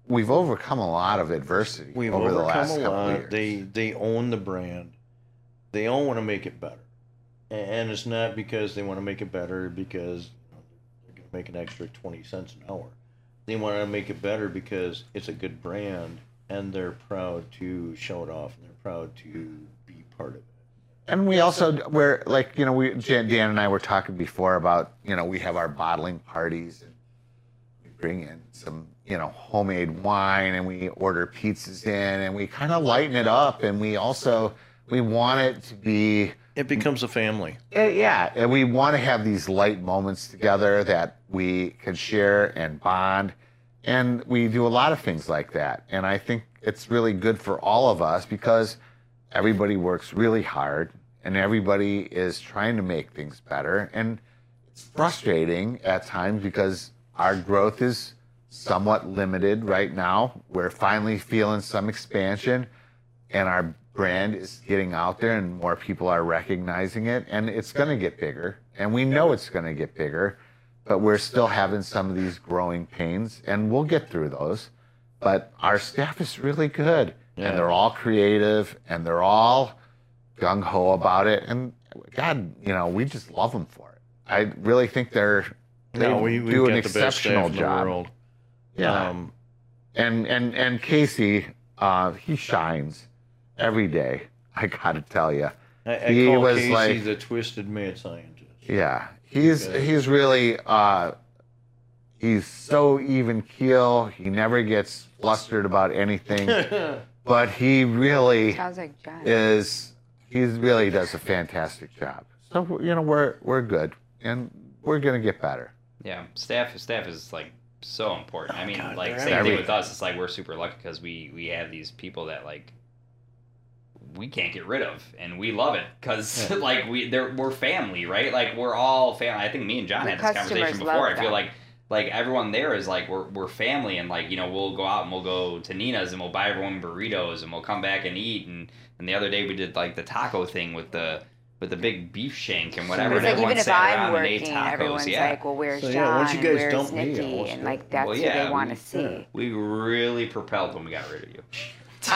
We've overcome a lot of adversity We've over the last couple lot. of years. They they own the brand. They all want to make it better, and it's not because they want to make it better because you know, they're going to make an extra twenty cents an hour. They want to make it better because it's a good brand, and they're proud to show it off, and they're proud to be part of it. And we also we're like you know we Jan, Dan and I were talking before about you know we have our bottling parties and we bring in some you know homemade wine and we order pizzas in and we kind of lighten it up and we also we want it to be It becomes a family. yeah and we want to have these light moments together that we can share and bond. And we do a lot of things like that. And I think it's really good for all of us because everybody works really hard and everybody is trying to make things better. And it's frustrating at times because our growth is somewhat limited right now. We're finally feeling some expansion and our brand is getting out there and more people are recognizing it and it's going to get bigger. And we know it's going to get bigger but we're still having some of these growing pains and we'll get through those. But our staff is really good Yeah. and they're all creative and they're all gung ho about it. And god you know we just love them for it. I really think they're they no, we, we've do an exceptional job. yeah. Um, and and and Casey, uh, he shines every day. I gotta tell you, I, I He call was Casey like- the twisted mad scientist. yeah, he's Okay. he's really uh, he's so even keel. He never gets flustered about anything, but he really Sounds like John. is. He really does a fantastic job. So you know we're we're good, and we're gonna get better. Yeah, staff staff is like so important. I mean, God, like they're same thing with us. It's like we're super lucky because we we have these people that like we can't get rid of, and we love it because Yeah. like we they're we're family, right? Like we're all family. I think me and John The had this conversation before. I feel them. like like everyone there is like we're we're family, and like you know we'll go out and we'll go to Nina's and we'll buy everyone burritos and we'll come back and eat. And and the other day we did like the taco thing with the with the big beef shank and whatever. It's and like everyone even if sat I'm around and ate working, tacos. everyone's yeah. like, "Well, where's So, John? yeah, once you and guys where's dump me, Nikki?" I'll and like that's Well, who yeah, they want to see. We really propelled when we got rid of you.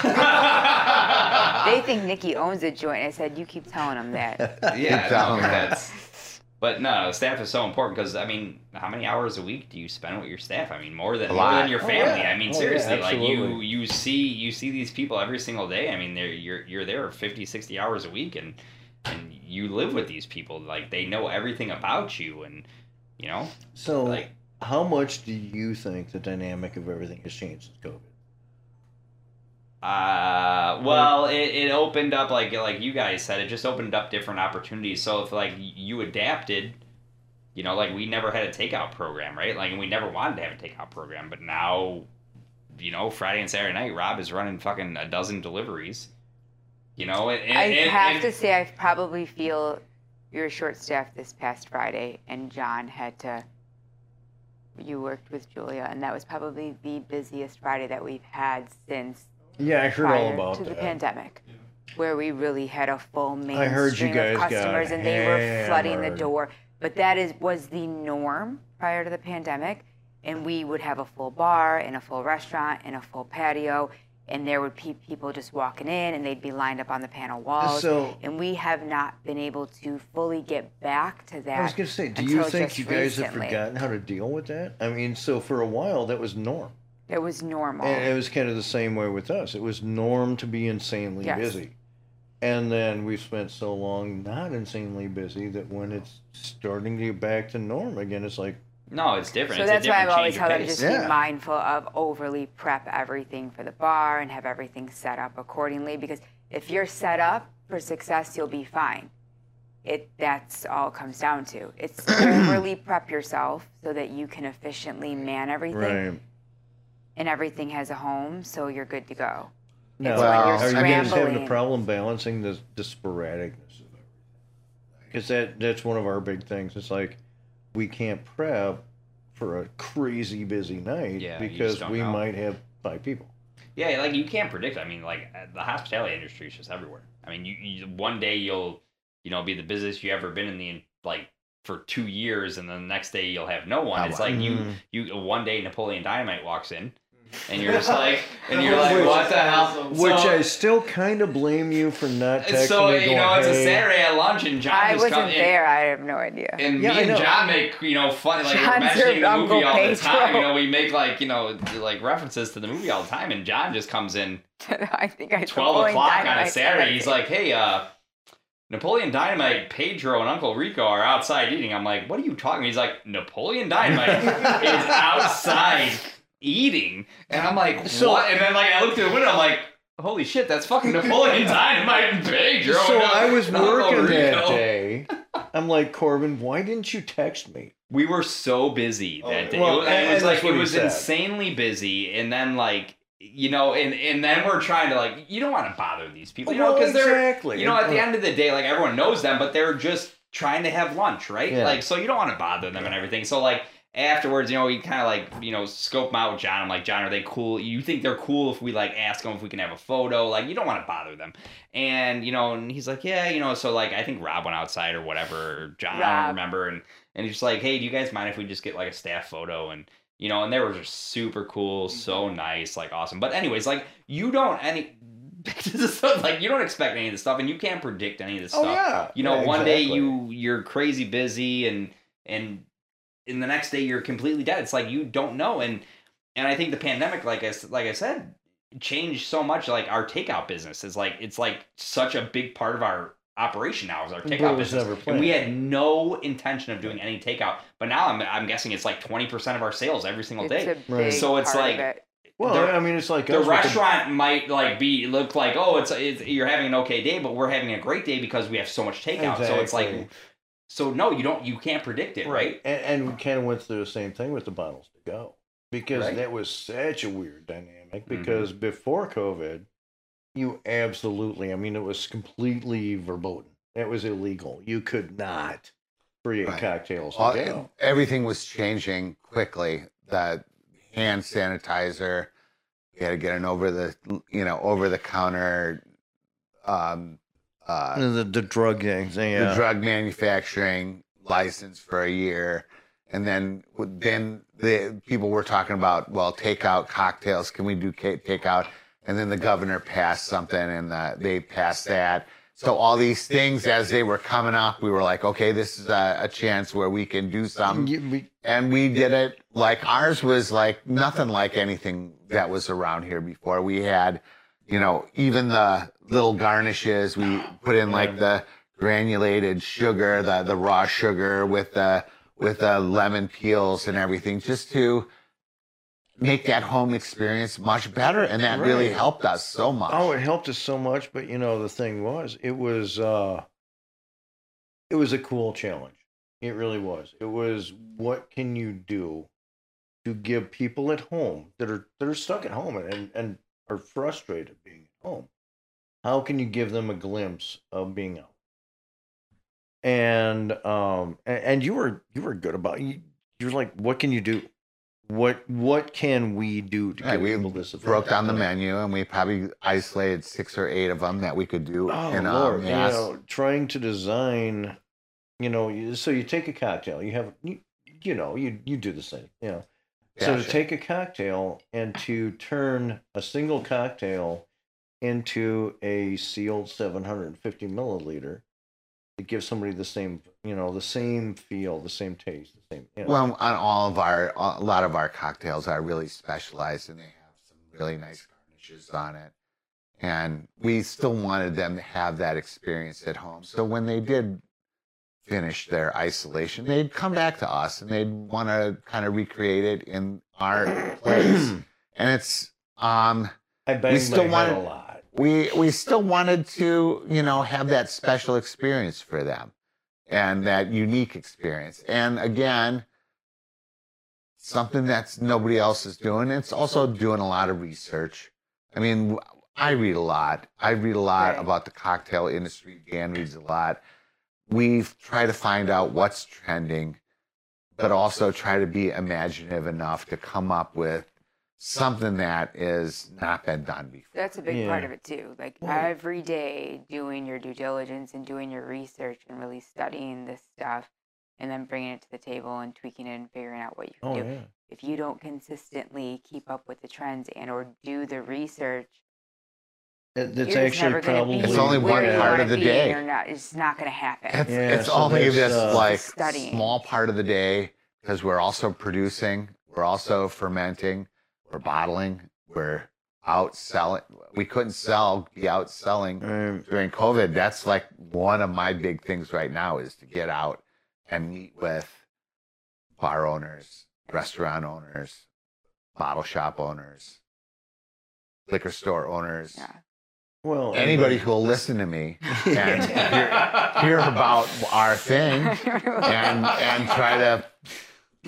They think Nikki owns a joint. I said, "You keep telling them that." yeah, Keep telling no, that's. But no, staff is so important because I mean, how many hours a week do you spend with your staff? I mean, more than A more than your Oh, family. yeah. I mean, Oh, yeah, seriously, like you you see you see these people every single day. I mean, they're you're you're there 50, 60 hours a week, and and you live with these people. Like they know everything about you, and you know, So, like how much do you think the dynamic of everything has changed since COVID? Uh, well, it, it opened up like like you guys said, it just opened up different opportunities. So if like you adapted, you know, like we never had a takeout program, right? Like we never wanted to have a takeout program, but now, you know, Friday and Saturday night, Rob is running fucking a dozen deliveries. You know, and, and, I and- have and- to say, I probably feel you were short staffed this past Friday, and John had to. You worked with Julia, and that was probably the busiest Friday that we've had since Yeah, I heard all about to the that. pandemic, where we really had a full mainstream I heard you guys of customers, and they were flooding the door. But that is was the norm prior to the pandemic, and we would have a full bar and a full restaurant and a full patio, and there would be people just walking in, and they'd be lined up on the panel walls. So- and we have not been able to fully get back to that. I was going to say, do you think you guys have forgotten how to deal with that? I mean, so for a while that was norm. It was normal. And it was kind of the same way with us. It was norm to be insanely Yes. busy. And then we've spent so long not insanely busy that when it's starting to get back to norm again, it's like, No, it's different. So it's a that's why I've always change told of them just Yeah. be mindful of overly prep everything for the bar and have everything set up accordingly. Because if you're set up for success, you'll be fine. It that's all it comes down to. It's overly prep yourself so that you can efficiently man everything Right. And everything has a home, so you're good to go. Now, It's when you're are you guys having a problem balancing the, the sporadicness of everything? Because that, that's one of our big things. It's like we can't prep for a crazy busy night Yeah, because we know. might have five people. Yeah, like you can't predict. I mean, like uh, the hospitality industry is just everywhere. I mean, you, you one day you'll, you know, be the busiest you ever been in the like for two years, and then the next day you'll have no one. Oh, it's wow. like you, Mhm. you one day Napoleon Dynamite walks in, and you're just like, and you're like, Which- what the hell? Which So- I still kind of blame you for not texting so me you going, know, it's a Saturday at lunch, and John I just wasn't comes in. there. I have no idea. And Yeah, me and. John make you know funny like we're mentioning served the Uncle movie all the Pedro. time. You know, we make like you know like references to the movie all the time, and John just comes in I think I twelve o'clock on a Dynamite Saturday. He's like, "Hey, uh, Napoleon Dynamite, Pedro, and Uncle Rico are outside eating." I'm like, "What are you talking?" He's like, "Napoleon Dynamite is outside eating," and I'm like, So- "What?" And then like I looked through the window, I'm like. Holy shit, that's fucking Napoleon Dynamite and Pedro. So uh, I was working that day. I'm like, Corbin, why didn't you text me? We were so busy Oh, that day. well, it was, and- it was like it was said. insanely busy, and then like you know, and and then we're trying to like you don't want to bother these people, you know, Well, because they're exactly. you know at the end of the day, like everyone knows them, but they're just trying to have lunch, right? Yeah. Like so you don't want to bother them and everything. So like afterwards, you know, we kind of like you know scope them out with John. I'm like, John, are they cool? You think they're cool if we like ask them if we can have a photo? Like you don't want to bother them, and you know, and he's like, yeah, you know, so like I think Rob went outside or whatever, John, I don't remember, and and he's just like, hey, do you guys mind if we just get like a staff photo and you know, and they were just super cool, so mm-hmm. nice, like awesome. But anyways, like you don't any like you don't expect any of this stuff, and you can't predict any of this Oh stuff. yeah. You know, Yeah, one day you you're crazy busy, and and in the next day you're completely dead. It's like you don't know, and and I think the pandemic, like I s- like I said, changed so much. Like our takeout business is like it's like such a big part of our operation now is our takeout business. never And we had no intention of doing any takeout, but now I'm I'm guessing it's like twenty percent of our sales every single It's day. a Right. big So it's part like- of it. Well, the- I mean, it's like the us with restaurant might like be look like oh it's, it's you're having an okay day, but we're having a great day because we have so much takeout. So it's like so no, you don't you can't predict it, right? And, and we kind of went through the same thing with the bottles to go because Right. Mm-hmm. that was such a weird dynamic. Because before COVID, you absolutely, I mean, it was completely verboten. It was illegal. You could not create Right. cocktails to All- go. everything was changing quickly. That hand sanitizer, we had to get an over the you know over the counter. Um, uh, The, the drug gangs, yeah. the drug manufacturing license for a year, and then then the people were talking about well, takeout cocktails. Can we do takeout? And then the governor passed something, and uh, they passed that. So all these things, as they were coming up, we were like, okay, this is a, a chance where we can do something and we did it like ours was like nothing like anything that was around here before. We had, you know, even the little garnishes. We put in like the granulated sugar, the the raw sugar with the with the lemon peels and everything, just to make that home experience much better. And that really helped us so much. Oh, it helped us so much. But you know, the thing was, it was uh, it was a cool challenge. It really was. It was what can you do to give people at home that are that are stuck at home and and are frustrated being at home. How can you give them a glimpse of being out? And um and, and you were you were good about you. You're like, what can you do? What what can we do to give we broke down the menu and we probably isolated six or eight of them that we could do Oh in Lord, um, yes. you know, trying to design, you know, so you take a cocktail, you have, you, you know, you you do the same, you know. So to take a cocktail and to turn a single cocktail into a sealed 750 milliliter, to give somebody the same, you know, the same feel, the same taste, the same. You know. Well, on all of our, a lot of our cocktails are really specialized and they have some really nice garnishes on it. And we still wanted them to have that experience at home. So when they did finish their isolation, they'd come back to us and they'd want to kind of recreate it in our place. and it's um I banged still wanted- a lot. we we still wanted to you know have that special experience for them and that unique experience. And again something that's nobody else is doing. It's also doing a lot of research. I mean i read a lot. I read a lot Right. about the cocktail industry. Dan reads a lot we've tried to find out what's trending but also try to be imaginative enough to come up with something that is not been done before That's a big part of it too. Like Well- every day doing your due diligence and doing your research and really studying this stuff and then bringing it to the table and tweaking it and figuring out what you can Oh do. yeah. If you don't consistently keep up with the trends and or do the research, It, you're it's just actually never gonna probably be It's only where one you part wanna of the be day. You're not, it's not going to happen. It's, Yeah, it's so only that's, this uh, like Studying. small part of the day because we're also producing, we're also fermenting, we're bottling, we're out selling. We couldn't sell, be out selling Um, during COVID. That's like one of my big things right now is to get out and meet with bar owners, restaurant owners, bottle shop owners, liquor store owners, Yeah. Well, anybody who will listen to me and hear, hear about our thing and and try to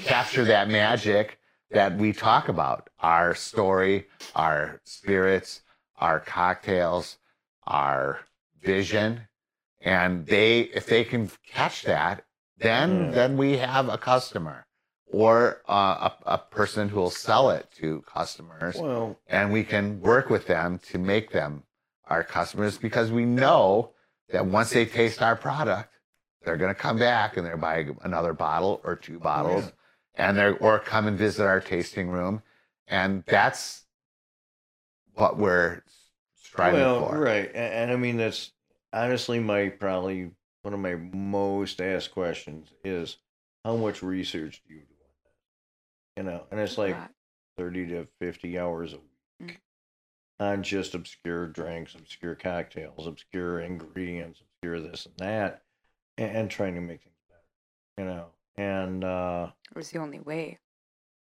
capture that magic that we talk about. Our story our spirits our cocktails our vision. And they if they can catch that then Yeah. then we have a customer or uh, a, a person who will sell it to customers well, and we can work with them to make them our customers because we know that once they taste our product, they're going to come back and they're buy another bottle or two bottles, and they're or come and visit our tasting room, and that's what we're striving well, for. right, and, and I mean that's honestly my probably one of my most asked questions is how much research do you do on this? You know, and it's like thirty to fifty hours a Mm. week on just obscure drinks, obscure cocktails, obscure ingredients, obscure this and that, and, and trying to make things better. You know, and uh, It was the only way.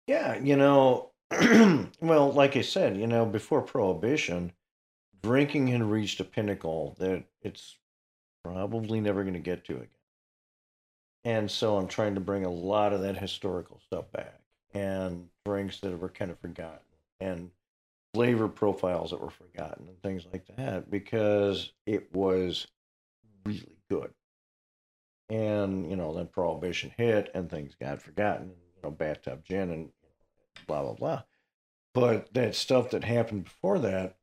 yeah, you know, well, like I said, you know, before prohibition, drinking had reached a pinnacle that it's probably never going to get to again. And so I'm trying to bring a lot of that historical stuff back and drinks that were kind of forgotten and flavor profiles that were forgotten and things like that because it was really good. And, you know, then prohibition hit and things got forgotten, you know, bathtub gin and blah, blah, blah. But that stuff that happened before that,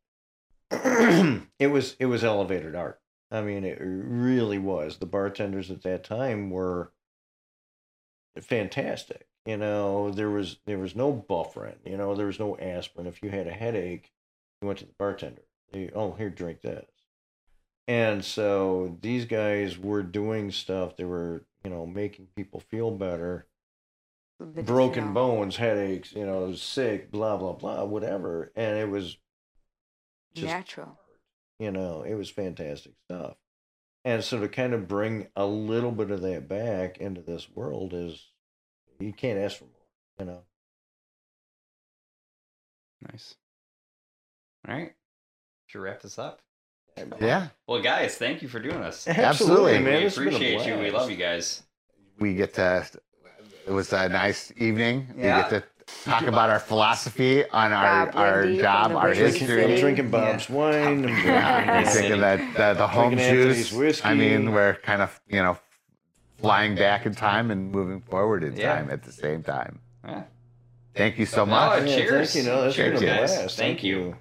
it was it was elevated art. I mean, it really was. The bartenders at that time were fantastic. You know, there was there was no Bufferin. You know, there was no aspirin. If you had a headache, you went to the bartender. They, oh, here, drink this. And so these guys were doing stuff. They were, you know, making people feel better broken bones, headaches, you know, sick, blah blah blah, whatever, and it was just Natural. you know, it was fantastic stuff. And so to kind of bring a little bit of that back into this world is you can't ask for more, you know. Nice. All right. Should wrap this up. Yeah, Well, guys, thank you for doing this. Absolutely, man. we This has been a appreciate you. We love you guys. we get to. It was a nice evening. Yeah. We get to talk about our philosophy on our Bob our Lindy job, the our Windy Drinking, history. I'm drinking Bob's wine. I'm Yeah, drinking, you're thinking that the, the home Drinking juice. I mean, we're kind of you know flying back in time and moving forward in Yeah. time at the same time. Yeah. Thank you so much. Yeah, cheers. Thank you. No, that's been a Cheers, guys. blast. Thank you. you.